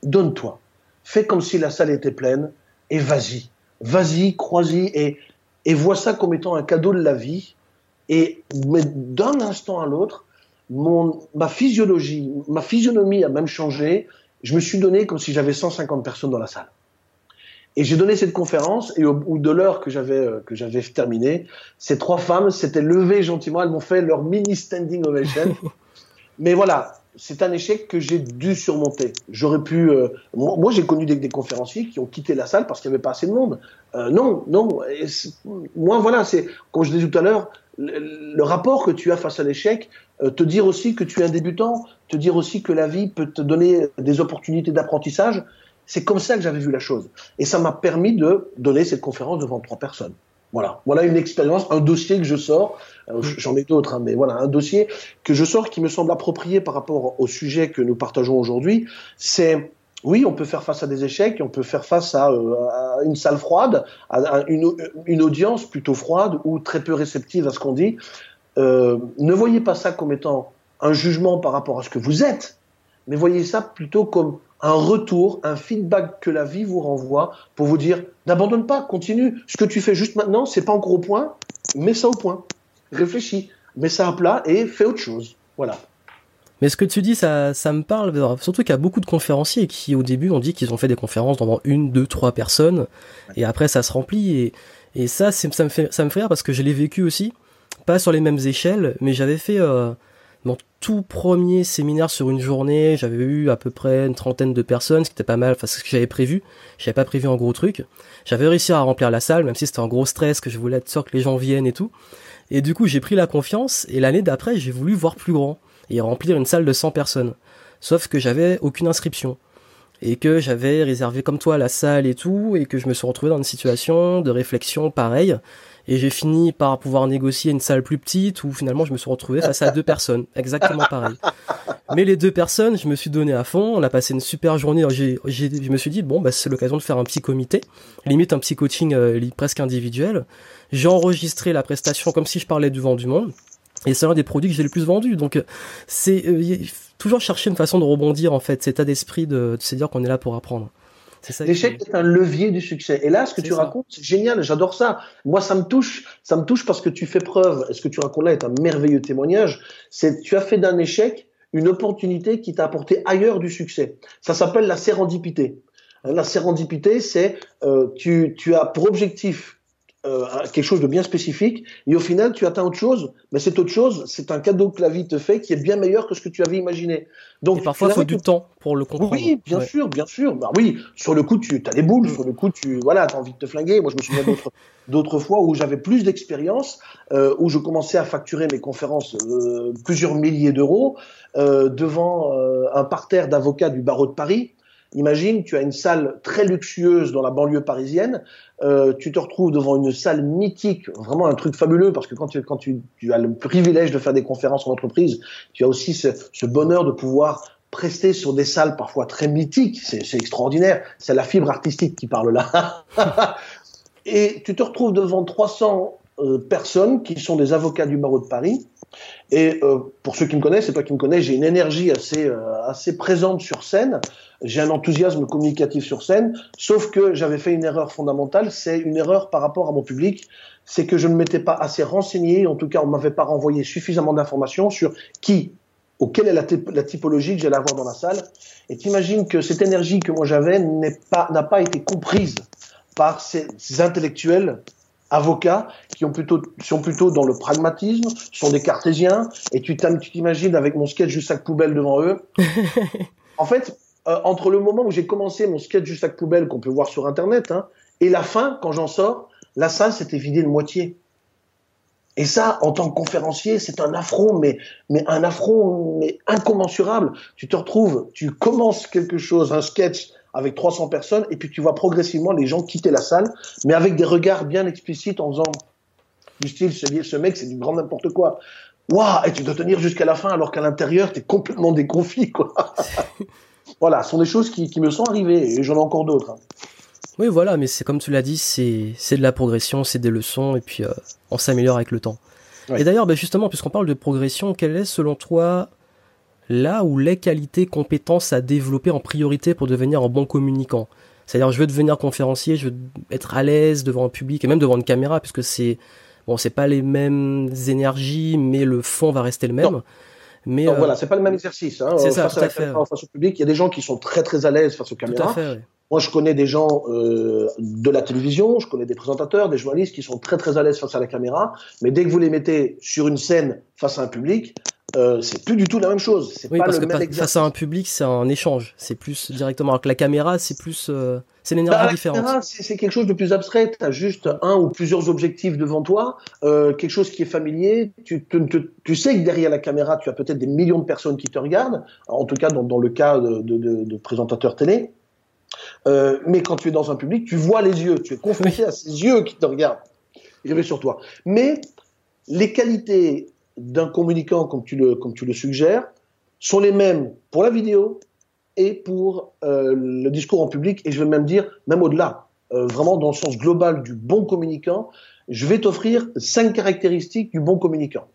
donne-toi, fais comme si la salle était pleine et vas-y, vas-y, crois-y et, et vois ça comme étant un cadeau de la vie. Et d'un instant à l'autre, mon, ma physiologie, ma physionomie a même changé. Je me suis donné comme si j'avais 150 personnes dans la salle. Et j'ai donné cette conférence et au bout de l'heure que j'avais euh, que j'avais terminé, ces trois femmes s'étaient levées gentiment, elles m'ont fait leur mini standing ovation. Mais voilà, c'est un échec que j'ai dû surmonter. J'aurais pu. Euh, moi, j'ai connu des, conférenciers qui ont quitté la salle parce qu'il n'y avait pas assez de monde. Euh, non, non. moi, voilà, c'est comme je disais tout à l'heure, le, rapport que tu as face à l'échec, euh, te dire aussi que tu es un débutant, te dire aussi que la vie peut te donner des opportunités d'apprentissage. C'est comme ça que j'avais vu la chose. Et ça m'a permis de donner cette conférence devant trois personnes. Voilà, voilà une expérience, un dossier que je sors. Euh, j'en ai d'autres, hein, mais voilà, un dossier que je sors qui me semble approprié par rapport au sujet que nous partageons aujourd'hui. C'est oui, on peut faire face à des échecs, on peut faire face à, euh, une salle froide, à, une, audience plutôt froide ou très peu réceptive à ce qu'on dit. Euh, ne voyez pas ça comme étant un jugement par rapport à ce que vous êtes, mais voyez ça plutôt comme un retour, un feedback que la vie vous renvoie pour vous dire n'abandonne pas, continue. Ce que tu fais juste maintenant, c'est pas encore au point, mets ça au point. Réfléchis, mets ça à plat et fais autre chose. Voilà. Mais ce que tu dis, ça, ça me parle, surtout qu'il y a beaucoup de conférenciers qui, au début, ont dit qu'ils ont fait des conférences devant une, deux, trois personnes, et après, ça se remplit, et, et ça, ça me, fait, ça me fait rire parce que je l'ai vécu aussi, pas sur les mêmes échelles, mais j'avais fait, euh, mon tout premier séminaire sur une journée, j'avais eu à peu près une trentaine de personnes, ce qui était pas mal, enfin ce que j'avais prévu. J'avais pas prévu un gros truc. J'avais réussi à remplir la salle, même si c'était un gros stress, que je voulais être sûr que les gens viennent et tout. Et du coup, j'ai pris la confiance, et l'année d'après, j'ai voulu voir plus grand, et remplir une salle de 100 personnes. Sauf que j'avais aucune inscription. Et que j'avais réservé comme toi la salle et tout, et que je me suis retrouvé dans une situation de réflexion pareille et j'ai fini par pouvoir négocier une salle plus petite où finalement je me suis retrouvé face à deux personnes, exactement pareil. Mais les deux personnes, je me suis donné à fond, on a passé une super journée, j'ai, je me suis dit bon bah c'est l'occasion de faire un petit comité, limite un petit coaching euh, presque individuel. J'ai enregistré la prestation comme si je parlais devant du monde. Et c'est un des produits que j'ai le plus vendu. Donc c'est euh, toujours chercher une façon de rebondir en fait, cet état d'esprit de, de se dire qu'on est là pour apprendre. L'échec est un levier du succès. Et là, ce que tu racontes, c'est génial. J'adore ça. Moi, ça me touche. Ça me touche parce que tu fais preuve. Et ce que tu racontes là est un merveilleux témoignage. C'est tu as fait d'un échec une opportunité qui t'a apporté ailleurs du succès. Ça s'appelle la sérendipité. La sérendipité, c'est euh, tu, tu as pour objectif euh, quelque chose de bien spécifique, et au final, tu atteins autre chose, mais cette autre chose, c'est un cadeau que la vie te fait qui est bien meilleur que ce que tu avais imaginé. Donc, et parfois, il faut du temps pour le comprendre. Oui, bien sûr, bien sûr. Bah oui, sur le coup, tu as des boules, mm. sur le coup, tu voilà, as envie de te flinguer. Moi, je me souviens d'autres, d'autres fois où j'avais plus d'expérience, euh, où je commençais à facturer mes conférences euh, plusieurs milliers d'euros devant un parterre d'avocats du barreau de Paris Imagine, tu as une salle très luxueuse dans la banlieue parisienne, euh, tu te retrouves devant une salle mythique, vraiment un truc fabuleux, parce que quand tu, quand tu, as le privilège de faire des conférences en entreprise, tu as aussi ce, bonheur de pouvoir prester sur des salles parfois très mythiques, c'est extraordinaire, c'est la fibre artistique qui parle là. Et tu te retrouves devant 300 euh, personnes qui sont des avocats du barreau de Paris, et euh, pour ceux qui me connaissent, c'est toi qui me connais, j'ai une énergie assez, euh, assez présente sur scène, j'ai un enthousiasme communicatif sur scène, sauf que j'avais fait une erreur fondamentale, c'est une erreur par rapport à mon public, c'est que je ne m'étais pas assez renseigné, en tout cas on m'avait pas renvoyé suffisamment d'informations sur qui, ou quelle est la, la typologie que j'allais avoir dans la salle. Et t'imagines que cette énergie que moi j'avais n'a pas, pas été comprise par ces intellectuels avocats qui ont plutôt, sont plutôt dans le pragmatisme, sont des cartésiens, et tu t'imagines avec mon sketch du sac poubelle devant eux. en fait, euh, entre le moment où j'ai commencé mon sketch du sac poubelle qu'on peut voir sur Internet, hein, et la fin, quand j'en sors, la salle s'était vidée de moitié. Et ça, en tant que conférencier, c'est un affront, mais, mais un affront mais incommensurable. Tu te retrouves, tu commences quelque chose, un sketch avec 300 personnes, et puis tu vois progressivement les gens quitter la salle, mais avec des regards bien explicites en faisant du style, ce, mec, c'est du grand n'importe quoi. Waouh, et tu dois tenir jusqu'à la fin alors qu'à l'intérieur, tu es complètement déconfit, quoi. voilà, ce sont des choses qui, me sont arrivées, et j'en ai encore d'autres. Hein. Oui, voilà, mais c'est comme tu l'as dit, c'est de la progression, c'est des leçons, et puis euh, on s'améliore avec le temps. Et d'ailleurs, ben justement, puisqu'on parle de progression, quelle est selon toi là où les qualités, compétences à développer en priorité pour devenir un bon communicant. C'est-à-dire, je veux devenir conférencier, je veux être à l'aise devant un public et même devant une caméra, puisque c'est bon, c'est pas les mêmes énergies, mais le fond va rester le même. Mais non, euh, voilà, c'est pas le même exercice. Hein. C'est ça, face à face au public, il y a des gens qui sont très très à l'aise face aux caméras. Tout à fait, Moi, je connais des gens euh, de la télévision, je connais des présentateurs, des journalistes qui sont très très à l'aise face à la caméra, mais dès que vous les mettez sur une scène face à un public, euh, c'est plus du tout la même chose. C'est oui, parce que face à un public, c'est un échange. C'est plus directement. Alors que la caméra, c'est plus, euh, c'est une énergie bah, différente. C'est quelque chose de plus abstrait. Tu as juste un ou plusieurs objectifs devant toi, euh, quelque chose qui est familier. Tu, tu, sais que derrière la caméra, tu as peut-être des millions de personnes qui te regardent. En tout cas, dans, dans le cas de, de, de, de présentateurs télé. Mais quand tu es dans un public, tu vois les yeux. Tu es confronté à ces yeux qui te regardent. Y sur toi. Mais les qualités d'un communicant, comme tu, le, suggères, sont les mêmes pour la vidéo et pour euh, le discours en public, et je vais même dire, même au-delà, euh, vraiment dans le sens global du bon communicant, je vais t'offrir cinq caractéristiques du bon communicant.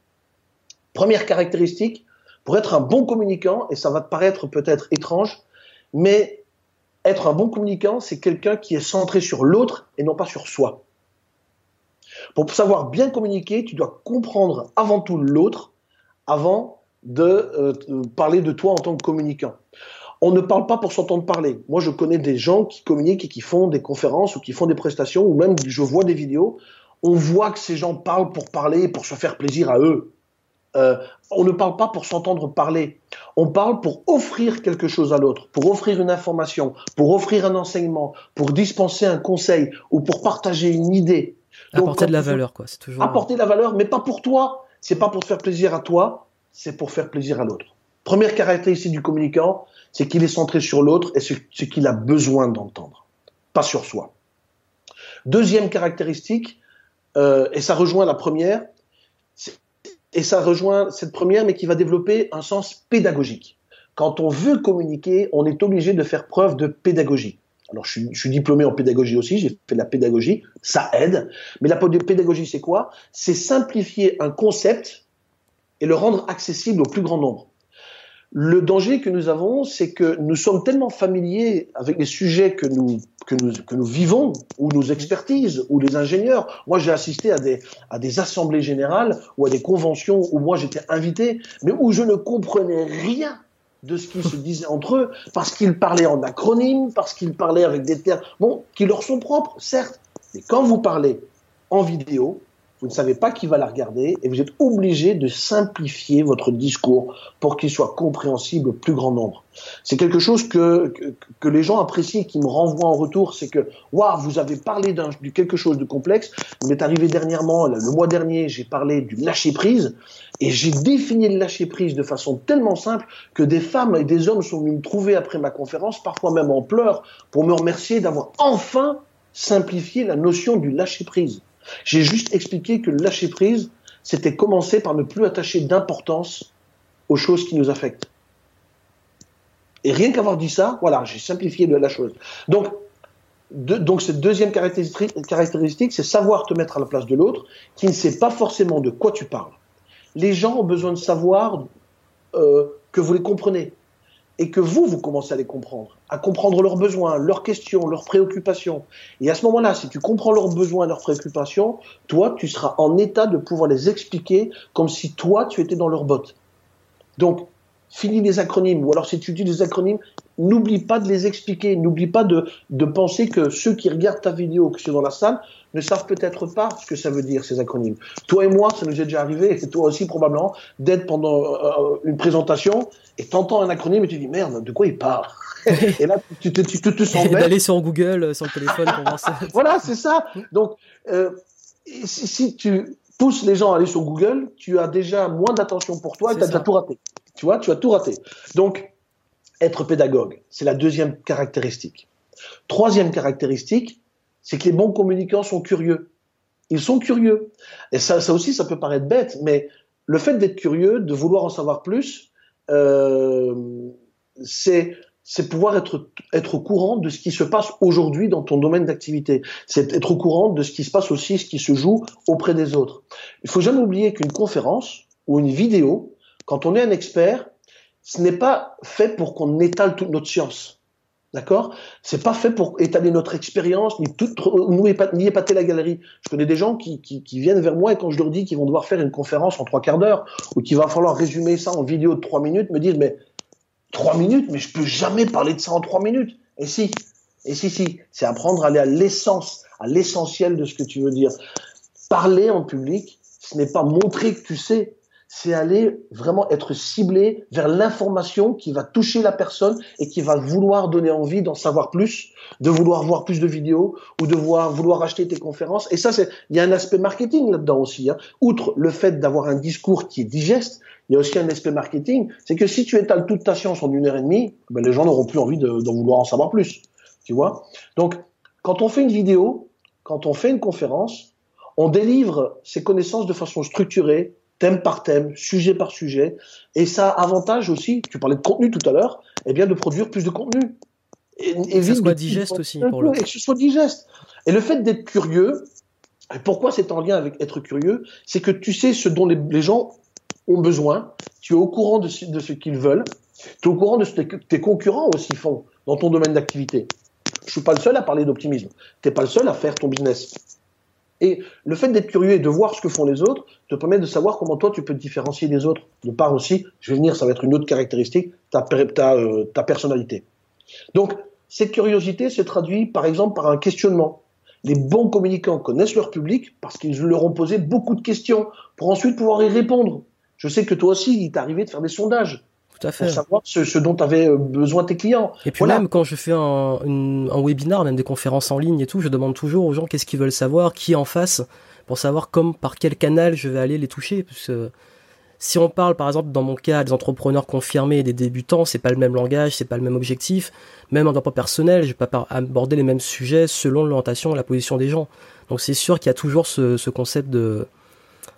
Première caractéristique, pour être un bon communicant, et ça va te paraître peut-être étrange, mais être un bon communicant, c'est quelqu'un qui est centré sur l'autre et non pas sur soi. Pour savoir bien communiquer, tu dois comprendre avant tout l'autre avant de euh, parler de toi en tant que communicant. On ne parle pas pour s'entendre parler. Moi, je connais des gens qui communiquent et qui font des conférences ou qui font des prestations, ou même je vois des vidéos. On voit que ces gens parlent pour parler, pour se faire plaisir à eux. Euh, on ne parle pas pour s'entendre parler. On parle pour offrir quelque chose à l'autre, pour offrir une information, pour offrir un enseignement, pour dispenser un conseil ou pour partager une idée. Apporter de la valeur, quoi. C'est toujours. Apporter de la valeur, mais pas pour toi. C'est pas pour te faire plaisir à toi, c'est pour faire plaisir à l'autre. Première caractéristique du communicant, c'est qu'il est centré sur l'autre et ce, qu'il a besoin d'entendre, pas sur soi. Deuxième caractéristique, euh, et ça rejoint la première, et ça rejoint cette première, mais qui va développer un sens pédagogique. Quand on veut communiquer, on est obligé de faire preuve de pédagogie. Alors, je suis, diplômé en pédagogie aussi, j'ai fait de la pédagogie, ça aide. Mais la pédagogie, c'est quoi? C'est simplifier un concept et le rendre accessible au plus grand nombre. Le danger que nous avons, c'est que nous sommes tellement familiers avec les sujets que nous, vivons, ou nos expertises, ou les ingénieurs. Moi, j'ai assisté à des, à des assemblées générales ou à des conventions où moi j'étais invité, mais où je ne comprenais rien de ce qu'ils se disaient entre eux, parce qu'ils parlaient en acronyme, parce qu'ils parlaient avec des termes, bon, qui leur sont propres, certes. Mais quand vous parlez en vidéo, vous ne savez pas qui va la regarder et vous êtes obligé de simplifier votre discours pour qu'il soit compréhensible au plus grand nombre. C'est quelque chose que, que, les gens apprécient et qui me renvoient en retour, c'est que, waouh, vous avez parlé d'un, de quelque chose de complexe. Il m'est arrivé dernièrement, le mois dernier, j'ai parlé du lâcher prise et j'ai défini le lâcher prise de façon tellement simple que des femmes et des hommes sont venus me trouver après ma conférence, parfois même en pleurs, pour me remercier d'avoir enfin simplifié la notion du lâcher prise. J'ai juste expliqué que lâcher prise, c'était commencer par ne plus attacher d'importance aux choses qui nous affectent. Et rien qu'avoir dit ça, voilà, j'ai simplifié la chose. Donc, donc cette deuxième caractéristique, c'est savoir te mettre à la place de l'autre, qui ne sait pas forcément de quoi tu parles. Les gens ont besoin de savoir euh, que vous les comprenez et que vous, vous commencez à les comprendre, à comprendre leurs besoins, leurs questions, leurs préoccupations. Et à ce moment-là, si tu comprends leurs besoins, leurs préoccupations, toi, tu seras en état de pouvoir les expliquer comme si toi, tu étais dans leurs bottes. Donc, finis les acronymes, ou alors si tu dis des acronymes, n'oublie pas de les expliquer, n'oublie pas de, penser que ceux qui regardent ta vidéo, que sont dans la salle, ne savent peut-être pas ce que ça veut dire, ces acronymes. Toi et moi, ça nous est déjà arrivé, et toi aussi probablement, d'être pendant euh, une présentation, et t'entends un acronyme et tu dis, merde, de quoi il parle et là, tu te, tu te, sens D'aller sur Google, euh, sur le téléphone pour voir ça. voilà, c'est ça. Donc, euh, si, si, tu pousses les gens à aller sur Google, tu as déjà moins d'attention pour toi et tu as déjà tout raté. Tu vois, tu as tout raté. Donc, être pédagogue, c'est la deuxième caractéristique. Troisième caractéristique, c'est que les bons communicants sont curieux. Ils sont curieux. Et ça, ça aussi, ça peut paraître bête, mais le fait d'être curieux, de vouloir en savoir plus, euh, c'est pouvoir être, être au courant de ce qui se passe aujourd'hui dans ton domaine d'activité. C'est être au courant de ce qui se passe aussi, ce qui se joue auprès des autres. Il faut jamais oublier qu'une conférence ou une vidéo, quand on est un expert, ce n'est pas fait pour qu'on étale toute notre science. D'accord? C'est pas fait pour étaler notre expérience, ni, nous ni épater la galerie. Je connais des gens qui, qui, qui, viennent vers moi et quand je leur dis qu'ils vont devoir faire une conférence en trois quarts d'heure ou qu'il va falloir résumer ça en vidéo de trois minutes, me disent mais trois minutes, mais je peux jamais parler de ça en trois minutes. Et si, et si, si, c'est apprendre à aller à l'essence, à l'essentiel de ce que tu veux dire. Parler en public, ce n'est pas montrer que tu sais, c'est aller vraiment être ciblé vers l'information qui va toucher la personne et qui va vouloir donner envie d'en savoir plus, de vouloir voir plus de vidéos ou de vouloir acheter tes conférences. Et ça, c'est, il y a un aspect marketing là-dedans aussi. Hein. Outre le fait d'avoir un discours qui est digeste, il y a aussi un aspect marketing. C'est que si tu étales toute ta science en une heure et demie, ben les gens n'auront plus envie d'en de, vouloir en savoir plus. Tu vois Donc, quand on fait une vidéo, quand on fait une conférence, on délivre ses connaissances de façon structurée, thème par thème, sujet par sujet. Et ça a avantage aussi, tu parlais de contenu tout à l'heure, eh bien de produire plus de contenu. Et, que ce soit digeste aussi. Pour le... Et que ce soit digeste. Et le fait d'être curieux, et pourquoi c'est en lien avec être curieux, c'est que tu sais ce dont les, gens ont besoin, tu es au courant de ce, de ce qu'ils veulent, tu es au courant de ce que tes concurrents aussi font dans ton domaine d'activité. Je suis pas le seul à parler d'optimisme. Tu n'es pas le seul à faire ton business. Et le fait d'être curieux et de voir ce que font les autres te permet de savoir comment toi tu peux te différencier des autres. De part aussi, je vais venir, ça va être une autre caractéristique, ta, euh, ta personnalité. Donc, cette curiosité se traduit par exemple par un questionnement. Les bons communicants connaissent leur public parce qu'ils leur ont posé beaucoup de questions pour ensuite pouvoir y répondre. Je sais que toi aussi, il t'est arrivé de faire des sondages. Pour savoir ce, dont avaient euh, besoin tes clients. Et puis même quand je fais un, un webinar, même des conférences en ligne et tout, je demande toujours aux gens qu'est-ce qu'ils veulent savoir, qui en face, pour savoir comme par quel canal je vais aller les toucher. Parce que si on parle par exemple dans mon cas des entrepreneurs confirmés et des débutants, c'est pas le même langage, c'est pas le même objectif. Même en développement personnel, je vais pas aborder les mêmes sujets selon l'orientation et la position des gens. Donc c'est sûr qu'il y a toujours ce, ce concept de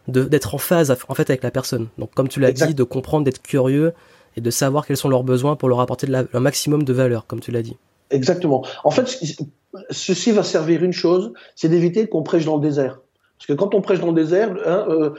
d'être en phase en fait avec la personne. Donc comme tu l'as dit, de comprendre, d'être curieux et de savoir quels sont leurs besoins pour leur apporter de un maximum de valeur, comme tu l'as dit. Exactement. En fait, ceci va servir une chose, c'est d'éviter qu'on prêche dans le désert. Parce que quand on prêche dans le désert, hein, euh,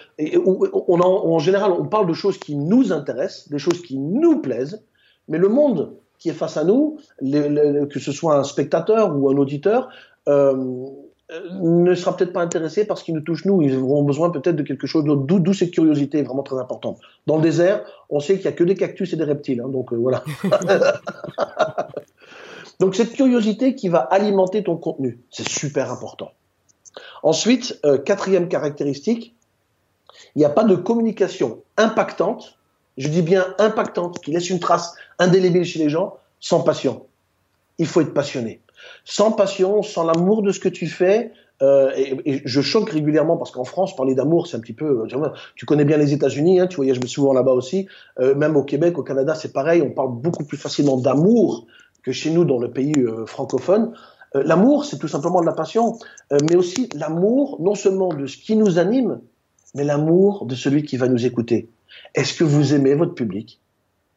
on en, général, on parle de choses qui nous intéressent, des choses qui nous plaisent, mais le monde qui est face à nous, que ce soit un spectateur ou un auditeur, euh, ne sera peut-être pas intéressé parce qu'ils nous touchent nous. Ils auront besoin peut-être de quelque chose d'autre. D'où cette curiosité est vraiment très importante. Dans le désert, on sait qu'il n'y a que des cactus et des reptiles. Hein, donc euh, voilà. donc cette curiosité qui va alimenter ton contenu, c'est super important. Ensuite, euh, quatrième caractéristique, il n'y a pas de communication impactante. Je dis bien impactante, qui laisse une trace indélébile chez les gens, sans passion. Il faut être passionné sans passion, sans l'amour de ce que tu fais. Euh, et, je choque régulièrement parce qu'en France, parler d'amour, c'est un petit peu. Euh, tu connais bien les États-Unis, hein, tu voyages souvent là-bas aussi. Euh, même au Québec, au Canada, c'est pareil. On parle beaucoup plus facilement d'amour que chez nous dans le pays francophone. l'amour, c'est tout simplement de la passion, mais aussi l'amour, non seulement de ce qui nous anime, mais l'amour de celui qui va nous écouter. Est-ce que vous aimez votre public?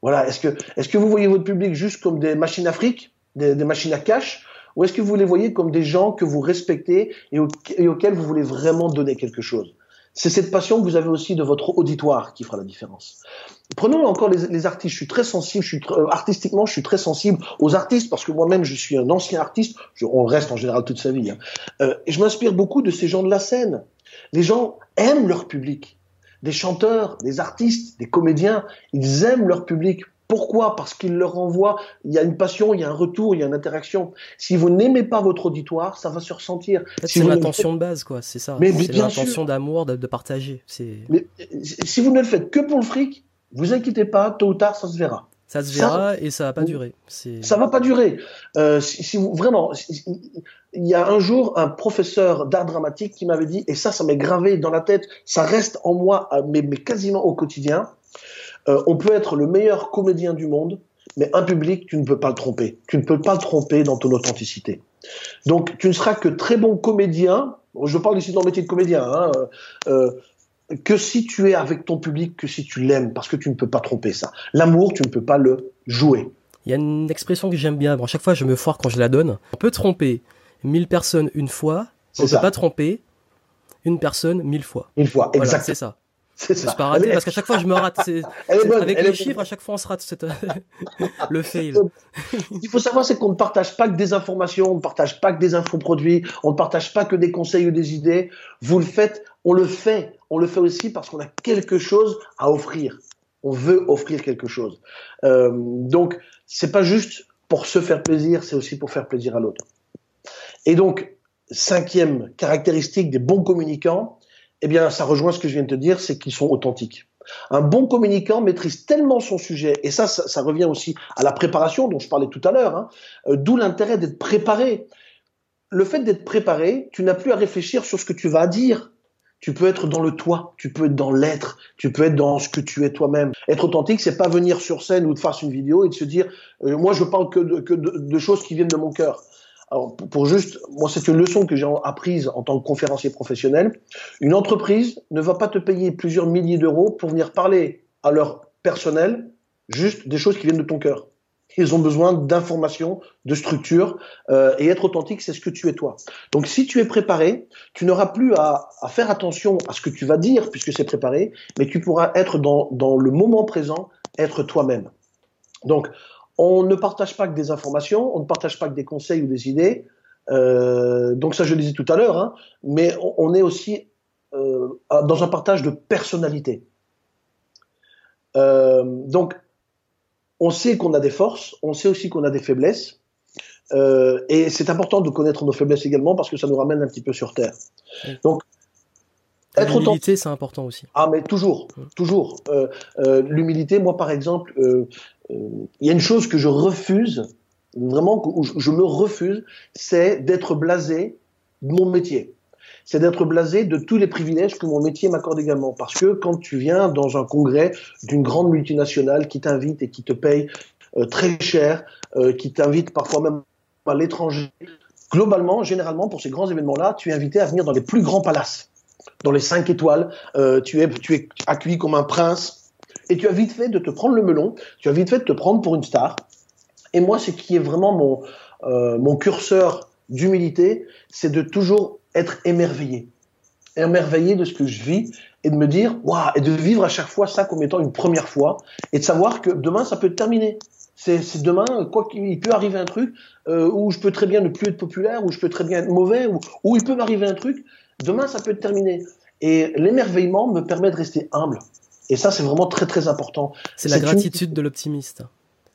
Voilà. Est-ce que, est-ce que vous voyez votre public juste comme des machines à fric, des, des machines à cash, ou est-ce que vous les voyez comme des gens que vous respectez et, auxquels vous voulez vraiment donner quelque chose? C'est cette passion que vous avez aussi de votre auditoire qui fera la différence. Prenons encore les, artistes. Je suis très sensible, je euh, artistiquement, je suis très sensible aux artistes parce que moi-même, je suis un ancien artiste. on reste en général toute sa vie. Hein. Euh, et je m'inspire beaucoup de ces gens de la scène. Les gens aiment leur public. Des chanteurs, des artistes, des comédiens, ils aiment leur public. Pourquoi? Parce qu'il leur envoie, il y a une passion, il y a un retour, il y a une interaction. Si vous n'aimez pas votre auditoire, ça va se ressentir. c'est l'intention de base, quoi, c'est ça. Mais, c'est l'intention d'amour, de, partager. Mais si vous ne le faites que pour le fric, vous inquiétez pas, tôt ou tard, ça se verra. Ça se verra et ça va pas durer. Ça va pas durer. Euh, si, vous, vraiment, il y a un jour un professeur d'art dramatique qui m'avait dit, et ça, ça m'est gravé dans la tête, ça reste en moi, mais quasiment au quotidien. Euh, on peut être le meilleur comédien du monde, mais un public, tu ne peux pas le tromper. Tu ne peux pas le tromper dans ton authenticité. Donc, tu ne seras que très bon comédien. Je parle ici dans le métier de comédien. Hein, euh, que si tu es avec ton public, que si tu l'aimes, parce que tu ne peux pas tromper ça. L'amour, tu ne peux pas le jouer. Il y a une expression que j'aime bien. Bon, à chaque fois, je me foire quand je la donne. On peut tromper 1000 personnes une fois. On ne peut pas tromper une personne mille fois. Une fois, exactement. c'est ça. C'est ça. pas rater parce qu'à chaque fois je me rate. avec les chiffres, à chaque fois on se rate. le fail. Il faut savoir c'est qu'on ne partage pas que des informations, on ne partage pas que des infoproduits, on ne partage pas que des conseils ou des idées. Vous le faites, on le fait. On le fait aussi parce qu'on a quelque chose à offrir. On veut offrir quelque chose. Euh, donc c'est pas juste pour se faire plaisir, c'est aussi pour faire plaisir à l'autre. Et donc cinquième caractéristique des bons communicants, eh bien, ça rejoint ce que je viens de te dire, c'est qu'ils sont authentiques. Un bon communicant maîtrise tellement son sujet, et ça, ça, revient aussi à la préparation dont je parlais tout à l'heure, hein, euh, d'où l'intérêt d'être préparé. Le fait d'être préparé, tu n'as plus à réfléchir sur ce que tu vas dire. Tu peux être dans le toi, tu peux être dans l'être, tu peux être dans ce que tu es toi-même. Être authentique, c'est pas venir sur scène ou de faire une vidéo et de se dire, euh, moi je parle que, de, que de, choses qui viennent de mon cœur. Alors pour juste, moi c'est une leçon que j'ai apprise en tant que conférencier professionnel. Une entreprise ne va pas te payer plusieurs milliers d'euros pour venir parler à leur personnel juste des choses qui viennent de ton cœur. Ils ont besoin d'informations, de structure, euh, et être authentique, c'est ce que tu es toi. Donc si tu es préparé, tu n'auras plus à, à, faire attention à ce que tu vas dire puisque c'est préparé, mais tu pourras être dans, dans le moment présent, être toi-même. Donc on ne partage pas que des informations, on ne partage pas que des conseils ou des idées. Euh, donc ça, je le disais tout à l'heure, hein, mais on, on, est aussi euh, dans un partage de personnalité. Euh, donc on sait qu'on a des forces, on sait aussi qu'on a des faiblesses. Euh, et c'est important de connaître nos faiblesses également parce que ça nous ramène un petit peu sur terre. Donc, être L'humilité, c'est important aussi. Ah, mais toujours, toujours. Euh, euh, l'humilité, moi, par exemple, il y a une chose que je refuse, vraiment, où je me refuse, c'est d'être blasé de mon métier c'est d'être blasé de tous les privilèges que mon métier m'accorde également. Parce que quand tu viens dans un congrès d'une grande multinationale qui t'invite et qui te paye euh, très cher, euh, qui t'invite parfois même à l'étranger, globalement, généralement, pour ces grands événements-là, tu es invité à venir dans les plus grands palaces, dans les cinq étoiles, euh, tu, es, accueilli comme un prince, et tu as vite fait de te prendre le melon, tu as vite fait de te prendre pour une star. Et moi, ce qui est vraiment mon, mon curseur d'humilité, c'est de toujours être émerveillé. Émerveillé de ce que je vis et de me dire, waouh, et de vivre à chaque fois ça comme étant une première fois et de savoir que demain ça peut terminer. C'est demain, quoi qu'il peut arriver un truc euh, où je peux très bien ne plus être populaire, où je peux très bien être mauvais, où il peut m'arriver un truc. Demain, ça peut être terminé. Et l'émerveillement me permet de rester humble. Et ça, c'est vraiment très très important. C'est la gratitude de l'optimiste.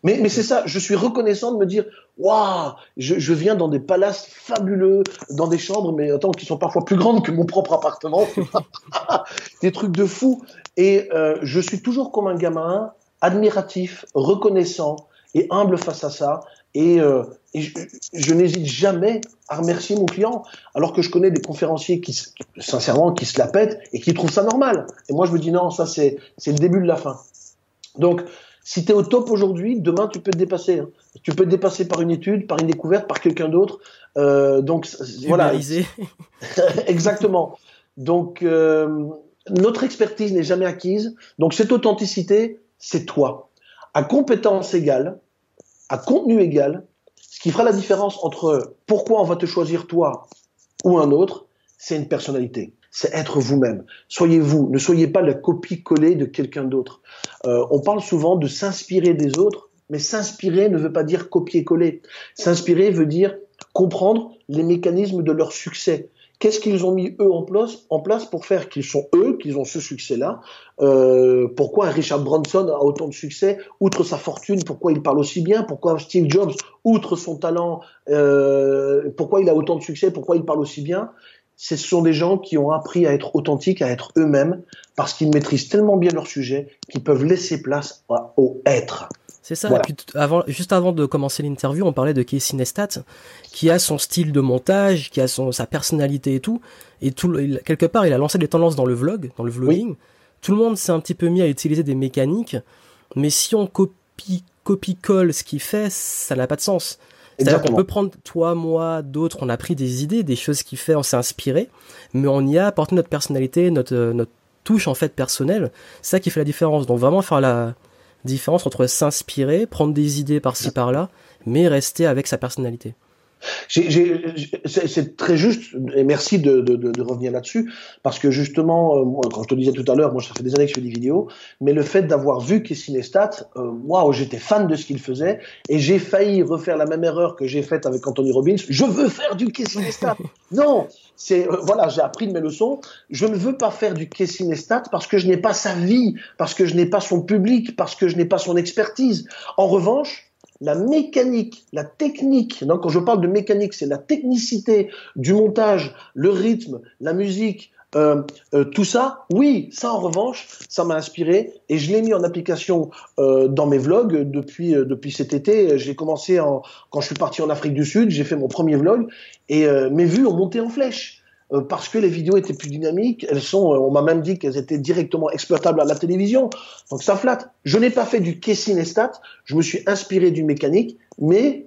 Mais, mais c'est ça, je suis reconnaissant de me dire, waouh, je, je, viens dans des palaces fabuleux, dans des chambres, mais attends, qui sont parfois plus grandes que mon propre appartement, des trucs de fou. Et euh, je suis toujours comme un gamin, admiratif, reconnaissant et humble face à ça. Et, euh, et je, je n'hésite jamais à remercier mon client, alors que je connais des conférenciers qui, sincèrement, qui se la pètent et qui trouvent ça normal. Et moi, je me dis non, ça c'est le début de la fin. Donc, si tu es au top aujourd'hui, demain tu peux te dépasser. Hein. Tu peux te dépasser par une étude, par une découverte, par quelqu'un d'autre. Euh, donc voilà. Exactement. Donc euh, notre expertise n'est jamais acquise. Donc cette authenticité, c'est toi. À compétence égale, à contenu égal, ce qui fera la différence entre pourquoi on va te choisir toi ou un autre, c'est une personnalité c'est être vous-même. Soyez vous, ne soyez pas la copie collée de quelqu'un d'autre. Euh, on parle souvent de s'inspirer des autres, mais s'inspirer ne veut pas dire copier-coller. S'inspirer veut dire comprendre les mécanismes de leur succès. Qu'est-ce qu'ils ont mis eux en place, pour faire qu'ils sont eux, qu'ils ont ce succès-là? Euh, Pourquoi Richard Branson a autant de succès, outre sa fortune Pourquoi il parle aussi bien? Pourquoi Steve Jobs, outre son talent, euh, pourquoi il a autant de succès? Pourquoi il parle aussi bien? Ce sont des gens qui ont appris à être authentiques, à être eux-mêmes, parce qu'ils maîtrisent tellement bien leur sujet qu'ils peuvent laisser place au être. C'est ça. Et puis avant, juste avant de commencer l'interview, on parlait de Casey Neistat, qui a son style de montage, qui a son, sa personnalité et tout. Et tout, quelque part, il a lancé des tendances dans le vlog, dans le vlogging. Tout le monde s'est un petit peu mis à utiliser des mécaniques, mais si on copie, copie colle ce qu'il fait, ça n'a pas de sens. C'est-à-dire qu'on peut prendre toi, moi, d'autres, on a pris des idées, des choses qu'il fait, on s'est inspiré, mais on y a apporté notre personnalité, notre, euh, notre touche en fait personnelle. C'est ça qui fait la différence. Donc vraiment faire la différence entre s'inspirer, prendre des idées par-ci par-là, mais rester avec sa personnalité. C'est très juste, et merci de, de, de revenir là-dessus, parce que justement, euh, moi, quand je te disais tout à l'heure, moi ça fait des années que je fais des vidéos, mais le fait d'avoir vu Casey Neistat, euh, waouh, j'étais fan de ce qu'il faisait, et j'ai failli refaire la même erreur que j'ai faite avec Anthony Robbins. Je veux faire du Casey Neistat. non, c'est euh, voilà, j'ai appris de mes leçons. Je ne veux pas faire du Casey Neistat parce que je n'ai pas sa vie, parce que je n'ai pas son public, parce que je n'ai pas son expertise. En revanche, la mécanique, la technique, donc quand je parle de mécanique, c'est la technicité du montage, le rythme, la musique, Euh, euh, tout ça, oui, ça en revanche, ça m'a inspiré et je l'ai mis en application euh, dans mes vlogs depuis euh, depuis cet été. J'ai commencé en, quand je suis parti en Afrique du Sud, j'ai fait mon premier vlog et euh, mes vues ont monté en flèche parce que les vidéos étaient plus dynamiques. Elles sont, on m'a même dit qu'elles étaient directement exploitables à la télévision. Donc ça flatte. Je n'ai pas fait du Kessin et. Je me suis inspiré d'une mécanique, mais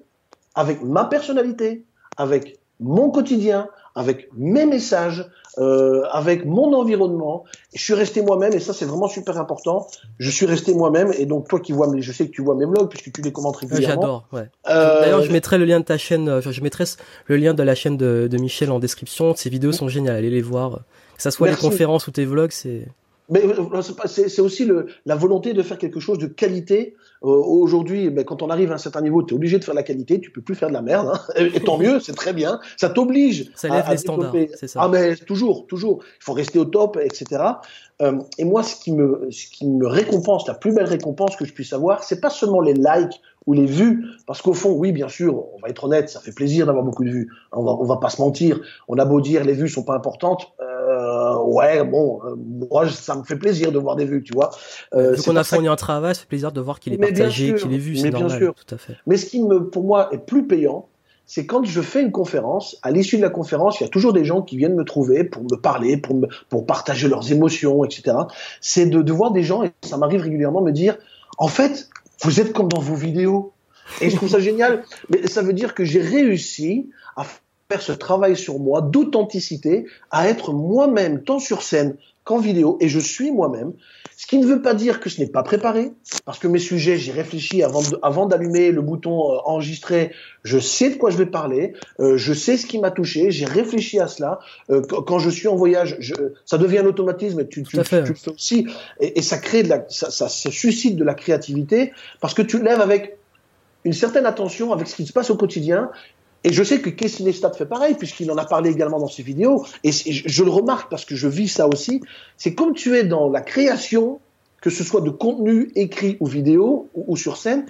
avec ma personnalité, avec mon quotidien, avec mes messages, euh, avec mon environnement. Je suis resté moi-même et ça c'est vraiment super important. Je suis resté moi-même et donc toi qui vois, je sais que tu vois mes vlogs puisque tu les commentes régulièrement. J'adore. Ouais. Euh... D'ailleurs, je mettrai le lien de ta chaîne. Euh, je mettrai le lien de la chaîne de, de Michel en description. Ces vidéos sont géniales. Allez les voir. Que ça soit Merci. les conférences ou tes vlogs, c'est. Mais euh, c'est aussi le, la volonté de faire quelque chose de qualité. Euh, Aujourd'hui, ben, quand on arrive à un certain niveau, tu es obligé de faire la qualité, tu peux plus faire de la merde. Hein. Et, tant mieux, c'est très bien. Ça t'oblige. Ça lève à, à les standards, c'est ça. Ah mais toujours, toujours. Il faut rester au top, etc. Euh, et moi, ce qui me, ce qui me récompense, la plus belle récompense que je puisse avoir, c'est pas seulement les likes ou les vues, parce qu'au fond, oui, bien sûr, on va être honnête, ça fait plaisir d'avoir beaucoup de vues. On va, on va pas se mentir. On a beau dire les vues sont pas importantes. Euh, ouais, bon, euh, moi, ça me fait plaisir de voir des vues, tu vois. Euh, Vu qu'on a fourni un travail, ça fait plaisir de voir qu'il est mais partagé, qu'il est vu, c'est normal. Bien sûr. Tout à fait. Mais ce qui me, pour moi, est plus payant, c'est quand je fais une conférence, à l'issue de la conférence, il y a toujours des gens qui viennent me trouver pour me parler, pour, me, pour partager leurs émotions, etc. C'est de, de voir des gens, et ça m'arrive régulièrement, me dire, en fait, vous êtes comme dans vos vidéos. Et je trouve ça génial. Mais ça veut dire que j'ai réussi à faire ce travail sur moi d'authenticité, à être moi-même tant sur scène qu'en vidéo, et je suis moi-même. Ce qui ne veut pas dire que ce n'est pas préparé, parce que mes sujets, j'y réfléchis avant, de, avant d'allumer le bouton euh, enregistrer. Je sais de quoi je vais parler, euh, je sais ce qui m'a touché, j'ai réfléchi à cela. Euh, quand je suis en voyage, je, ça devient un automatisme, tu, tu, tu, tu, le fais aussi, et, et ça crée de la, ça, ça, ça suscite de la créativité, parce que tu lèves avec une certaine attention avec ce qui se passe au quotidien. Et je sais que Kessinestat fait pareil, puisqu'il en a parlé également dans ses vidéos. Et je, je, le remarque parce que je vis ça aussi. C'est comme tu es dans la création, que ce soit de contenu écrit ou vidéo ou, ou sur scène,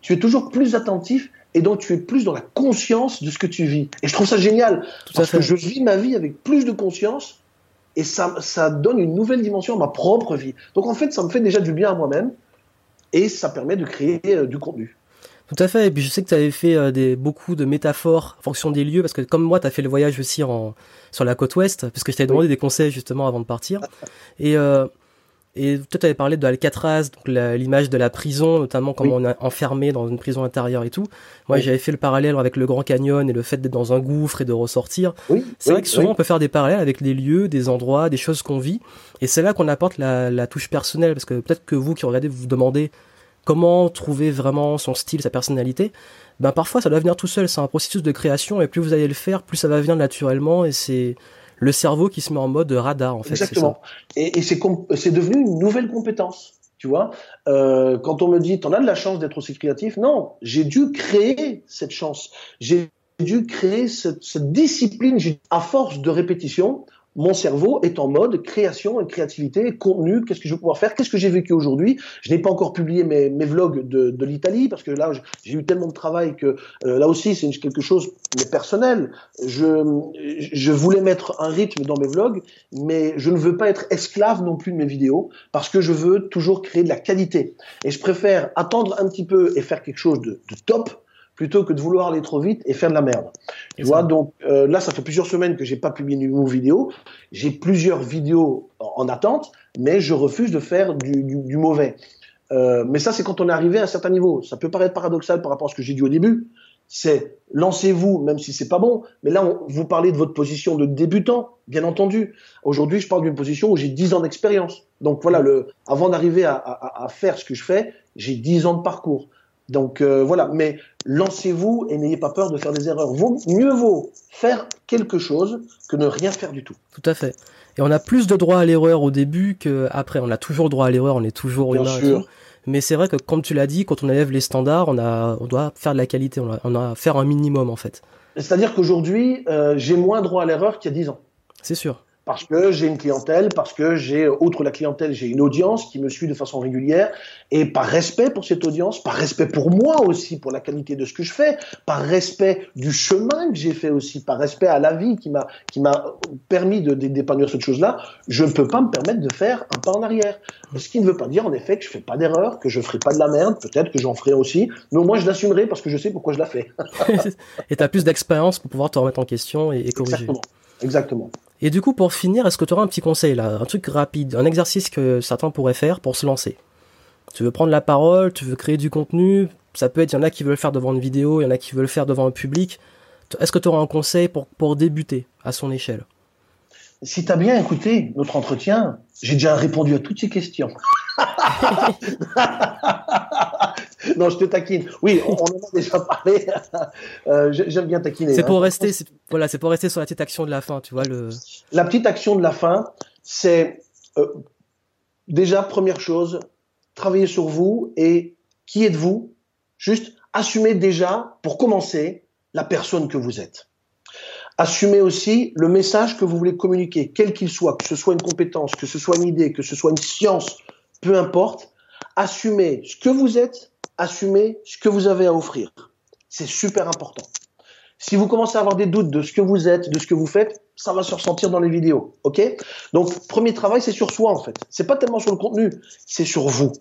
tu es toujours plus attentif et donc tu es plus dans la conscience de ce que tu vis. Et je trouve ça génial Tout parce que je vis ma vie avec plus de conscience et ça, ça donne une nouvelle dimension à ma propre vie. Donc en fait, ça me fait déjà du bien à moi-même et ça permet de créer euh, du contenu. Tout à fait. Et puis je sais que tu avais fait euh, des, beaucoup de métaphores en fonction des lieux, parce que comme moi, tu as fait le voyage aussi en, sur la côte ouest, parce que je t'avais demandé oui. des conseils justement avant de partir. Et, euh, et toi, tu avais parlé de Alcatraz, donc l'image de la prison, notamment oui. on est enfermé dans une prison intérieure et tout. Moi, oui. j'avais fait le parallèle avec le Grand Canyon et le fait d'être dans un gouffre et de ressortir. Oui. C'est vrai que souvent, on peut faire des parallèles avec des lieux, des endroits, des choses qu'on vit. Et c'est là qu'on apporte la, la touche personnelle, parce que peut-être que vous qui regardez, vous vous demandez comment trouver vraiment son style, sa personnalité, ben parfois ça doit venir tout seul, c'est un processus de création et plus vous allez le faire, plus ça va venir naturellement et c'est le cerveau qui se met en mode radar en fait. Exactement. Et, et c'est devenu une nouvelle compétence. Tu vois, euh, quand on me dit, t'en as de la chance d'être aussi créatif, non, j'ai dû créer cette chance. J'ai dû créer cette, cette discipline à force de répétition mon cerveau est en mode création et créativité, contenu, qu'est-ce que je vais pouvoir faire, qu'est-ce que j'ai vécu aujourd'hui. Je n'ai pas encore publié mes, mes vlogs de, de l'Italie parce que là, j'ai eu tellement de travail que euh, là aussi, c'est quelque chose mais personnel. Je, je voulais mettre un rythme dans mes vlogs, mais je ne veux pas être esclave non plus de mes vidéos parce que je veux toujours créer de la qualité. Et je préfère attendre un petit peu et faire quelque chose de, de top plutôt que de vouloir aller trop vite et faire de la merde. Tu vois, donc euh, là, ça fait plusieurs semaines que j'ai pas publié une nouveau vidéo. J'ai plusieurs vidéos en, en, attente, mais je refuse de faire du, du, du mauvais. Euh, mais ça, c'est quand on est arrivé à un certain niveau. Ça peut paraître paradoxal par rapport à ce que j'ai dit au début. C'est lancez-vous, même si c'est pas bon. Mais là, on, vous parlez de votre position de débutant, bien entendu. Aujourd'hui, je parle d'une position où j'ai 10 ans d'expérience. Donc voilà, le, avant d'arriver à, à, à faire ce que je fais, j'ai 10 ans de parcours. Donc euh, voilà, mais lancez-vous et n'ayez pas peur de faire des erreurs. Vaut, mieux vaut faire quelque chose que ne rien faire du tout. Tout à fait. Et on a plus de droit à l'erreur au début qu'après. On a toujours droit à l'erreur, on est toujours Bien humain. Sûr. Mais c'est vrai que comme tu l'as dit, quand on élève les standards, on, a, on doit faire de la qualité, on a, on a à faire un minimum en fait. C'est-à-dire qu'aujourd'hui, euh, j'ai moins droit à l'erreur qu'il y a 10 ans. C'est sûr. Parce que j'ai une clientèle, parce que j'ai, outre la clientèle, j'ai une audience qui me suit de façon régulière, et par respect pour cette audience, par respect pour moi aussi, pour la qualité de ce que je fais, par respect du chemin que j'ai fait aussi, par respect à la vie qui m'a qui m'a permis de d'épanouir cette chose-là, je ne peux pas me permettre de faire un pas en arrière. Ce qui ne veut pas dire en effet que je fais pas d'erreur, que je ferai pas de la merde, peut-être que j'en ferai aussi, mais au moins je l'assumerai parce que je sais pourquoi je la fais. et tu as plus d'expérience pour pouvoir te remettre en question et, et corriger. Exactement. Exactement. Et du coup, pour finir, est-ce que tu auras un petit conseil là, un truc rapide, un exercice que certains pourraient faire pour se lancer? Tu veux prendre la parole, tu veux créer du contenu, ça peut être, il y en a qui veulent le faire devant une vidéo, il y en a qui veulent le faire devant un public. Est-ce que tu auras un conseil pour, pour débuter à son échelle? Si tu as bien écouté notre entretien, j'ai déjà répondu à toutes ces questions. non, je te taquine. Oui, on, en a déjà parlé. Euh, J'aime bien taquiner. C'est pour hein. rester, voilà, c'est pour rester sur la petite action de la fin, tu vois le. La petite action de la fin, c'est euh, déjà première chose, travailler sur vous et qui êtes-vous? Juste assumer déjà, pour commencer, la personne que vous êtes. Assumez aussi le message que vous voulez communiquer, quel qu'il soit, que ce soit une compétence, que ce soit une idée, que ce soit une science, peu importe. Assumez ce que vous êtes, assumez ce que vous avez à offrir. C'est super important. Si vous commencez à avoir des doutes de ce que vous êtes, de ce que vous faites, ça va se ressentir dans les vidéos, ok? Donc, premier travail, c'est sur soi en fait. C'est pas tellement sur le contenu, c'est sur vous.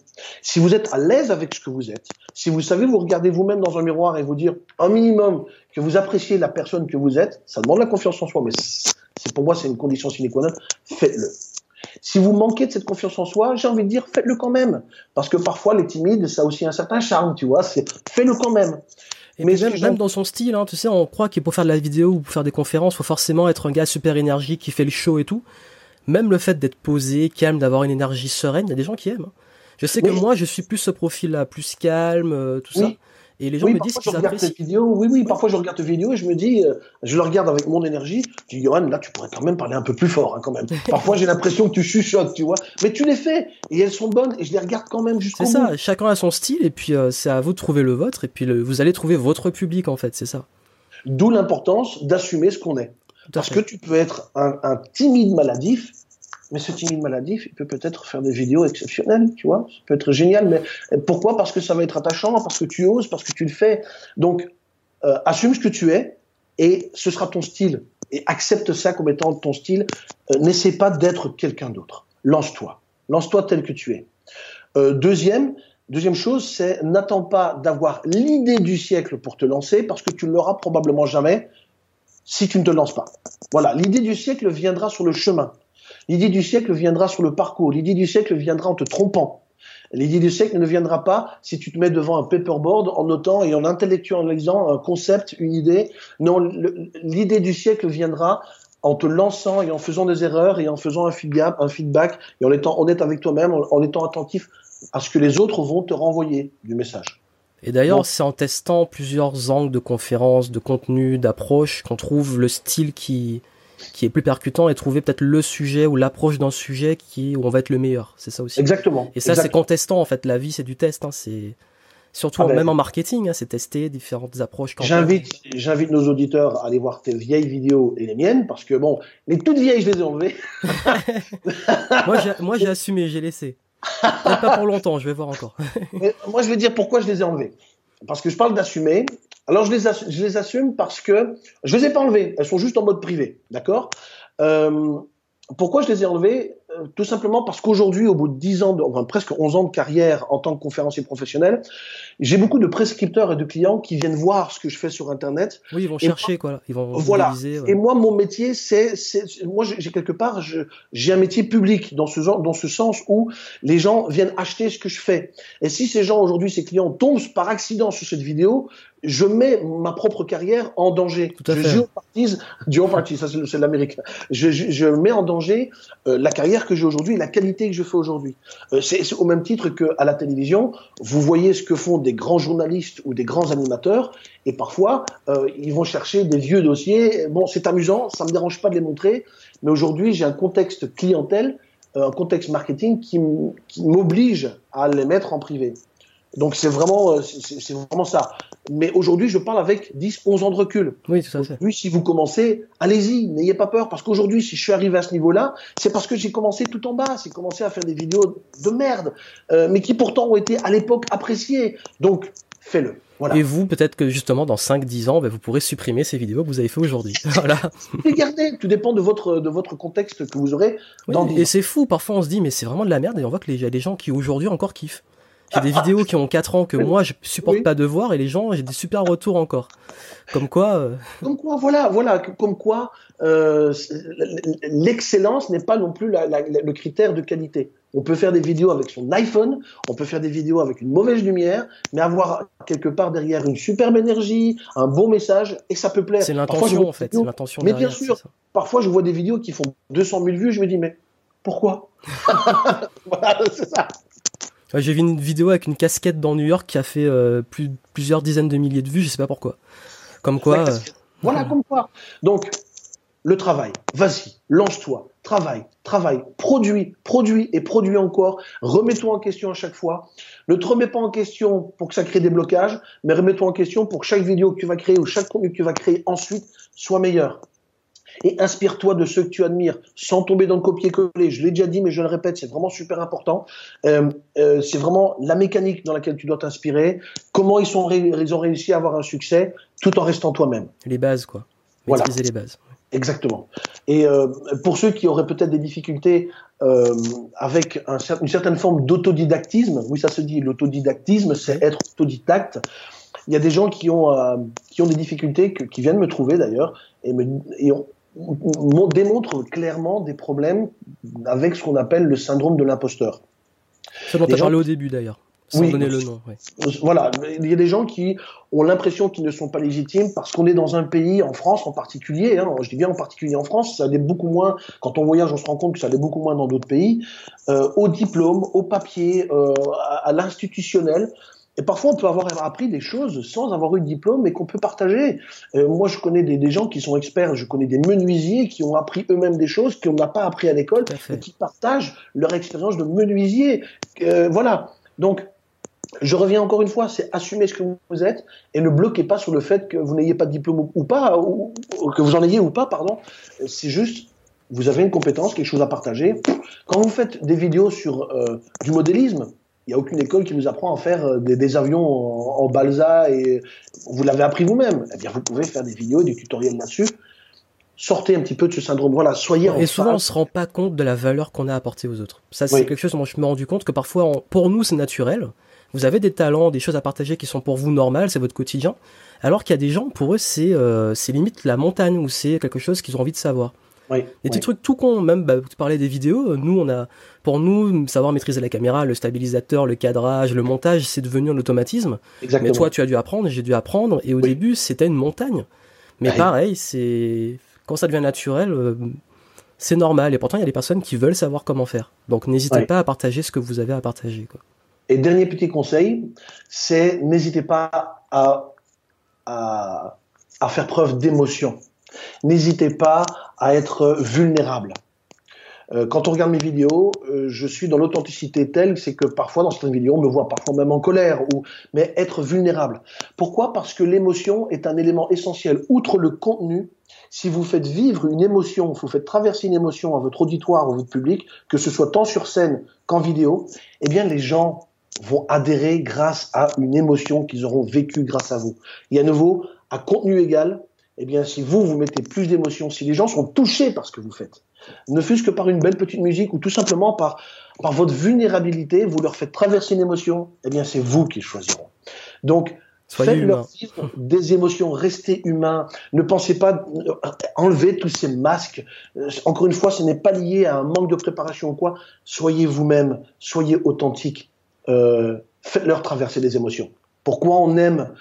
Si vous êtes à l'aise avec ce que vous êtes, si vous savez vous regarder vous-même dans un miroir et vous dire un minimum que vous appréciez la personne que vous êtes, ça demande la confiance en soi, mais c'est pour moi c'est une condition sine qua non. Faites-le. Si vous manquez de cette confiance en soi, j'ai envie de dire faites-le quand même, parce que parfois les timides, ça a aussi un certain charme, tu vois. C'est fais-le quand même mais même, dans son style, hein, tu sais, on croit qu'il pour faire de la vidéo ou pour faire des conférences, faut forcément être un gars super énergique qui fait le show et tout. Même le fait d'être posé, calme, d'avoir une énergie sereine, il y a des gens qui aiment. Hein. Je sais que moi, je suis plus ce profil-là, plus calme, euh, tout ça. Et les gens me disent qu'ils apprécient. Vidéos, oui, oui, parfois je regarde tes vidéos et je me dis, euh, je le regarde avec mon énergie, je dis, Johan, là, tu pourrais quand même parler un peu plus fort, hein, quand même. parfois j'ai l'impression que tu chuchotes, tu vois. Mais tu les fais, et elles sont bonnes, et je les regarde quand même jusqu'au C'est ça, chacun a son style, et puis euh, c'est à vous de trouver le vôtre, et puis vous allez trouver votre public, en fait, c'est ça. D'où l'importance d'assumer ce qu'on est. Parce que tu peux être un timide maladif, mais ce timide maladif, il peut peut-être faire des vidéos exceptionnelles, tu vois. Ça peut être génial, mais pourquoi? Parce que ça va être attachant, parce que tu oses, parce que tu le fais. Donc, euh, assume ce que tu es et ce sera ton style. Et accepte ça comme étant ton style. Euh, n'essaie pas d'être quelqu'un d'autre. Lance-toi. Lance-toi tel que tu es. Euh, deuxième, deuxième chose, c'est n'attends pas d'avoir l'idée du siècle pour te lancer, parce que tu ne l'auras probablement jamais si tu ne te lances pas. Voilà, l'idée du siècle viendra sur le chemin. L'idée du siècle viendra sur le parcours. L'idée du siècle viendra en te trompant. L'idée du siècle ne viendra pas si tu te mets devant un paperboard en notant et en intellectualisant un concept, une idée. Non, l'idée du siècle viendra en te lançant et en faisant des erreurs et en faisant un feedback, un feedback et en étant honnête avec toi-même, en, étant attentif à ce que les autres vont te renvoyer du message. Et d'ailleurs, c'est en testant plusieurs angles de conférences, de contenu, d'approche qu'on trouve le style qui, qui est plus percutant et trouver peut-être le sujet ou l'approche d'un sujet qui où on va être le meilleur. C'est ça aussi. Exactement. Et ça, c'est contestant en fait. La vie, c'est du test. Hein. C'est surtout ah ben, même en marketing, hein, c'est tester différentes approches. J'invite, j'invite nos auditeurs à aller voir tes vieilles vidéos et les miennes parce que bon, les toutes vieilles, je les ai enlevées. moi, j'ai assumé, j'ai laissé. pas pour longtemps, je vais voir encore. moi, je vais dire pourquoi je les ai enlevées. Parce que je parle d'assumer, alors je les, je les assume parce que je les ai pas enlevées, elles sont juste en mode privé, d'accord? Euh, Pourquoi je les ai enlevées euh, Tout simplement parce qu'aujourd'hui, au bout de 10 ans, de, enfin presque 11 ans de carrière en tant que conférencier professionnel, j'ai beaucoup de prescripteurs et de clients qui viennent voir ce que je fais sur Internet. Oui, ils vont chercher quoi. Ils vont voilà. Et moi, mon métier, c'est, moi, j'ai quelque part, j'ai un métier public dans ce genre, dans ce sens où les gens viennent acheter ce que je fais. Et si ces gens aujourd'hui, ces clients tombent par accident sur cette vidéo, je mets ma propre carrière en danger. Tout à je ça c'est l'américain. Je, je, je, mets en danger euh, la carrière que j'ai aujourd'hui la qualité que je fais aujourd'hui. Euh, c'est au même titre qu'à la télévision, vous voyez ce que font des grands journalistes ou des grands animateurs, et parfois euh, ils vont chercher des vieux dossiers. Bon, c'est amusant, ça me dérange pas de les montrer, mais aujourd'hui j'ai un contexte clientèle, un contexte marketing qui m'oblige à les mettre en privé. Donc c'est vraiment, euh, c'est vraiment ça. Mais aujourd'hui, je parle avec 10, 11 ans de recul. Oui, tout à fait. Oui, si vous commencez, allez-y, n'ayez pas peur. Parce qu'aujourd'hui, si je suis arrivé à ce niveau-là, c'est parce que j'ai commencé tout en bas. J'ai commencé à faire des vidéos de merde, euh, mais qui pourtant ont été à l'époque appréciées. Donc, fais-le. Voilà. Et vous, peut-être que justement, dans 5-10 ans, ben, vous pourrez supprimer ces vidéos que vous avez fait aujourd'hui. voilà. Regardez, tout dépend de votre, de votre contexte que vous aurez. Dans et c'est fou, parfois on se dit, mais c'est vraiment de la merde, et on voit qu'il y a des gens qui aujourd'hui encore kiffent. J'ai des vidéos qui ont 4 ans que moi je supporte pas de voir et les gens j'ai des super retours encore. Comme quoi. Euh, comme quoi, voilà, voilà, comme quoi euh, l'excellence n'est pas non plus la, la, le critère de qualité. On peut faire des vidéos avec son iPhone, on peut faire des vidéos avec une mauvaise lumière, mais avoir quelque part derrière une superbe énergie, un bon message, et ça peut plaire. C'est l'intention en fait, c'est l'intention. Mais bien sûr, parfois je vois des vidéos qui font 200 000 vues, je me dis mais pourquoi? Voilà, c'est ça. J'ai vu une vidéo avec une casquette dans New York qui a fait euh, plus, plusieurs dizaines de milliers de vues, je sais pas pourquoi. Comme quoi. Euh, voilà, comme quoi. Donc, le travail, vas-y, lance-toi, travaille, travaille, produis, produis et produis encore. Remets-toi en question à chaque fois. Ne te remets pas en question pour que ça crée des blocages, mais remets-toi en question pour que chaque vidéo que tu vas créer ou chaque contenu que tu vas créer ensuite soit meilleur et inspire-toi de ceux que tu admires sans tomber dans le copier-coller. Je l'ai déjà dit, mais je le répète, c'est vraiment super important. Euh, euh, c'est vraiment la mécanique dans laquelle tu dois t'inspirer, comment ils, sont ils ont réussi à avoir un succès tout en restant toi-même. Les bases, quoi. Maîtriser les bases. Exactement. Et euh, pour ceux qui auraient peut-être des difficultés euh, avec un, une certaine forme d'autodidactisme, oui, ça se dit, l'autodidactisme, c'est être autodidacte. Il y a des gens qui ont, euh, qui ont des difficultés, que, qui viennent me trouver d'ailleurs, et, me, et ont, démontre clairement des problèmes avec ce qu'on appelle le syndrome de l'imposteur. Ça dont tu as parlé au début d'ailleurs, sans donner le nom. Voilà, il y a des gens qui ont l'impression qu'ils ne sont pas légitimes parce qu'on est dans un pays, en France en particulier, hein, je dis bien en particulier en France, ça allait beaucoup moins, quand on voyage on se rend compte que ça allait beaucoup moins dans d'autres pays, euh, au diplôme, au papier, euh, à l'institutionnel. Et parfois, on peut avoir appris des choses sans avoir eu de diplôme et qu'on peut partager. Euh, moi, je connais des, des, gens qui sont experts, je connais des menuisiers qui ont appris eux-mêmes des choses qu'on n'a pas appris à l'école et qui partagent leur expérience de menuisier. Euh, voilà. Donc, je reviens encore une fois, c'est assumer ce que vous êtes et ne bloquez pas sur le fait que vous n'ayez pas de diplôme ou pas, ou, que vous en ayez ou pas, pardon. C'est juste, vous avez une compétence, quelque chose à partager. Quand vous faites des vidéos sur euh, du modélisme, n'y a aucune école qui nous apprend à faire euh, des, avions en, balsa et vous l'avez appris vous-même. Eh bien, vous pouvez faire des vidéos, des tutoriels là-dessus. Sortez un petit peu de ce syndrome. Voilà, soyez Et souvent, on se rend pas compte de la valeur qu'on a apportée aux autres. Ça, c'est quelque chose dont je me suis rendu compte que parfois, pour nous, c'est naturel. Vous avez des talents, des choses à partager qui sont pour vous normales, c'est votre quotidien. Alors qu'il y a des gens, pour eux, c'est euh, limite la montagne ou c'est quelque chose qu'ils ont envie de savoir. Oui, des petits trucs tout cons, même bah, tu parlais des vidéos, nous on a pour nous savoir maîtriser la caméra, le stabilisateur, le cadrage, le montage, c'est devenu un automatisme. Exactement. Mais toi tu as dû apprendre, j'ai dû apprendre et au début c'était une montagne. Mais pareil, c'est quand ça devient naturel, euh, c'est normal et pourtant il y a des personnes qui veulent savoir comment faire. Donc n'hésitez pas à partager ce que vous avez à partager quoi. Et dernier petit conseil, c'est n'hésitez pas à, à, à faire preuve d'émotion. N'hésitez pas à être vulnérable. Euh, quand on regarde mes vidéos, euh, je suis dans l'authenticité telle, c'est que parfois dans certaines vidéos, on me voit parfois même en colère, ou mais être vulnérable. Pourquoi? Parce que l'émotion est un élément essentiel. Outre le contenu, si vous faites vivre une émotion, vous faites traverser une émotion à votre auditoire, à votre public, que ce soit tant sur scène qu'en vidéo, eh bien les gens vont adhérer grâce à une émotion qu'ils auront vécue grâce à vous. Et à nouveau, à contenu égal, eh bien, si vous, vous mettez plus d'émotion, si les gens sont touchés par ce que vous faites, ne fût-ce que par une belle petite musique ou tout simplement par, par votre vulnérabilité, vous leur faites traverser une émotion, eh bien, c'est vous qui choisiront. Donc, faites-leur vivre des émotions, restez humain. Ne pensez pas euh, enlever tous ces masques. Euh, encore une fois, ce n'est pas lié à un manque de préparation ou quoi. Soyez vous-même, soyez authentique. Euh, faites-leur traverser des émotions. Pourquoi on aime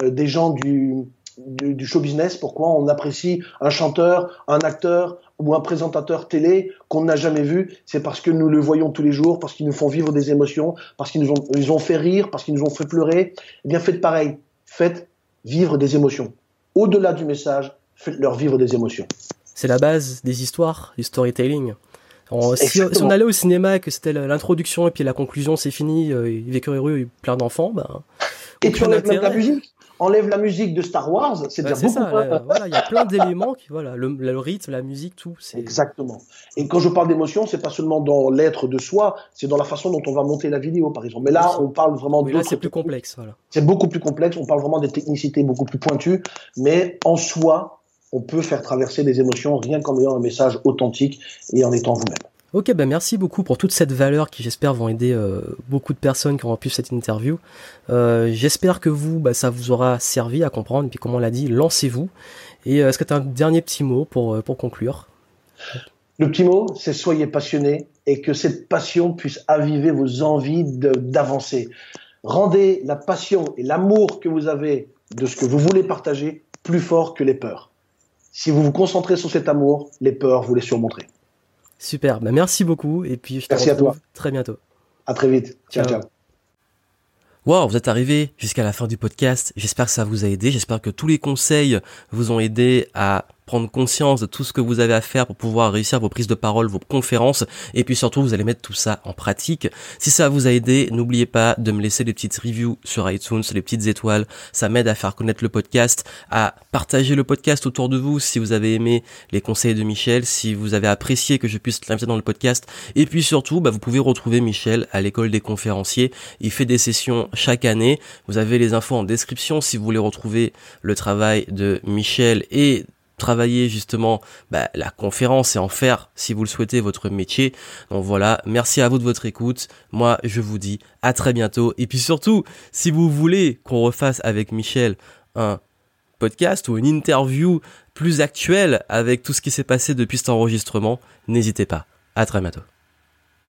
des gens du, du, show business, pourquoi on apprécie un chanteur, un acteur ou un présentateur télé qu'on n'a jamais vu, c'est parce que nous le voyons tous les jours, parce qu'ils nous font vivre des émotions, parce qu'ils nous ont, ils ont fait rire, parce qu'ils nous ont fait pleurer. Eh bien, faites pareil. Faites vivre des émotions. Au-delà du message, faites-leur vivre des émotions. C'est la base des histoires, du storytelling. si, on allait au cinéma, que c'était l'introduction et puis la conclusion, c'est fini, euh, il vécu heureux, plein d'enfants, ben. Et tu enlèves même la musique enlève la musique de Star Wars, c'est dire beaucoup. voilà, il y a plein d'éléments qui, voilà, le, le, rythme, la musique, tout. Exactement. Et quand je parle d'émotion, c'est pas seulement dans l'être de soi, c'est dans la façon dont on va monter la vidéo, par exemple. Mais là, on parle vraiment de. Là, c'est plus complexe, voilà. C'est beaucoup plus complexe. On parle vraiment des technicités beaucoup plus pointues, mais en soi, on peut faire traverser des émotions rien qu'en ayant un message authentique et en étant vous-même. Ok, ben merci beaucoup pour toute cette valeur qui j'espère vont aider euh, beaucoup de personnes qui auront pu cette interview. Euh, j'espère que vous, bah, ça vous aura servi à comprendre. Puis comme on l'a dit, lancez-vous. Et euh, est-ce que tu as un dernier petit mot pour, pour conclure? Le petit mot, c'est soyez passionné et que cette passion puisse aviver vos envies d'avancer. Rendez la passion et l'amour que vous avez de ce que vous voulez partager plus fort que les peurs. Si vous vous concentrez sur cet amour, les peurs, vous les surmonterez. Super, bah, merci beaucoup et puis je te merci retrouve à toi. très bientôt. À très vite. Ciao, ciao. Wow, vous êtes arrivé jusqu'à la fin du podcast. J'espère que ça vous a aidé. J'espère que tous les conseils vous ont aidé à prendre conscience de tout ce que vous avez à faire pour pouvoir réussir vos prises de parole, vos conférences, et puis surtout vous allez mettre tout ça en pratique. Si ça vous a aidé, n'oubliez pas de me laisser des petites reviews sur iTunes, les petites étoiles, ça m'aide à faire connaître le podcast, à partager le podcast autour de vous si vous avez aimé les conseils de Michel, si vous avez apprécié que je puisse l'inviter dans le podcast, et puis surtout, bah, vous pouvez retrouver Michel à l'école des conférenciers. Il fait des sessions chaque année. Vous avez les infos en description si vous voulez retrouver le travail de Michel et travailler justement bah, la conférence et en faire, si vous le souhaitez, votre métier. Donc voilà, merci à vous de votre écoute. Moi, je vous dis à très bientôt. Et puis surtout, si vous voulez qu'on refasse avec Michel un podcast ou une interview plus actuelle avec tout ce qui s'est passé depuis cet enregistrement, n'hésitez pas. À très bientôt.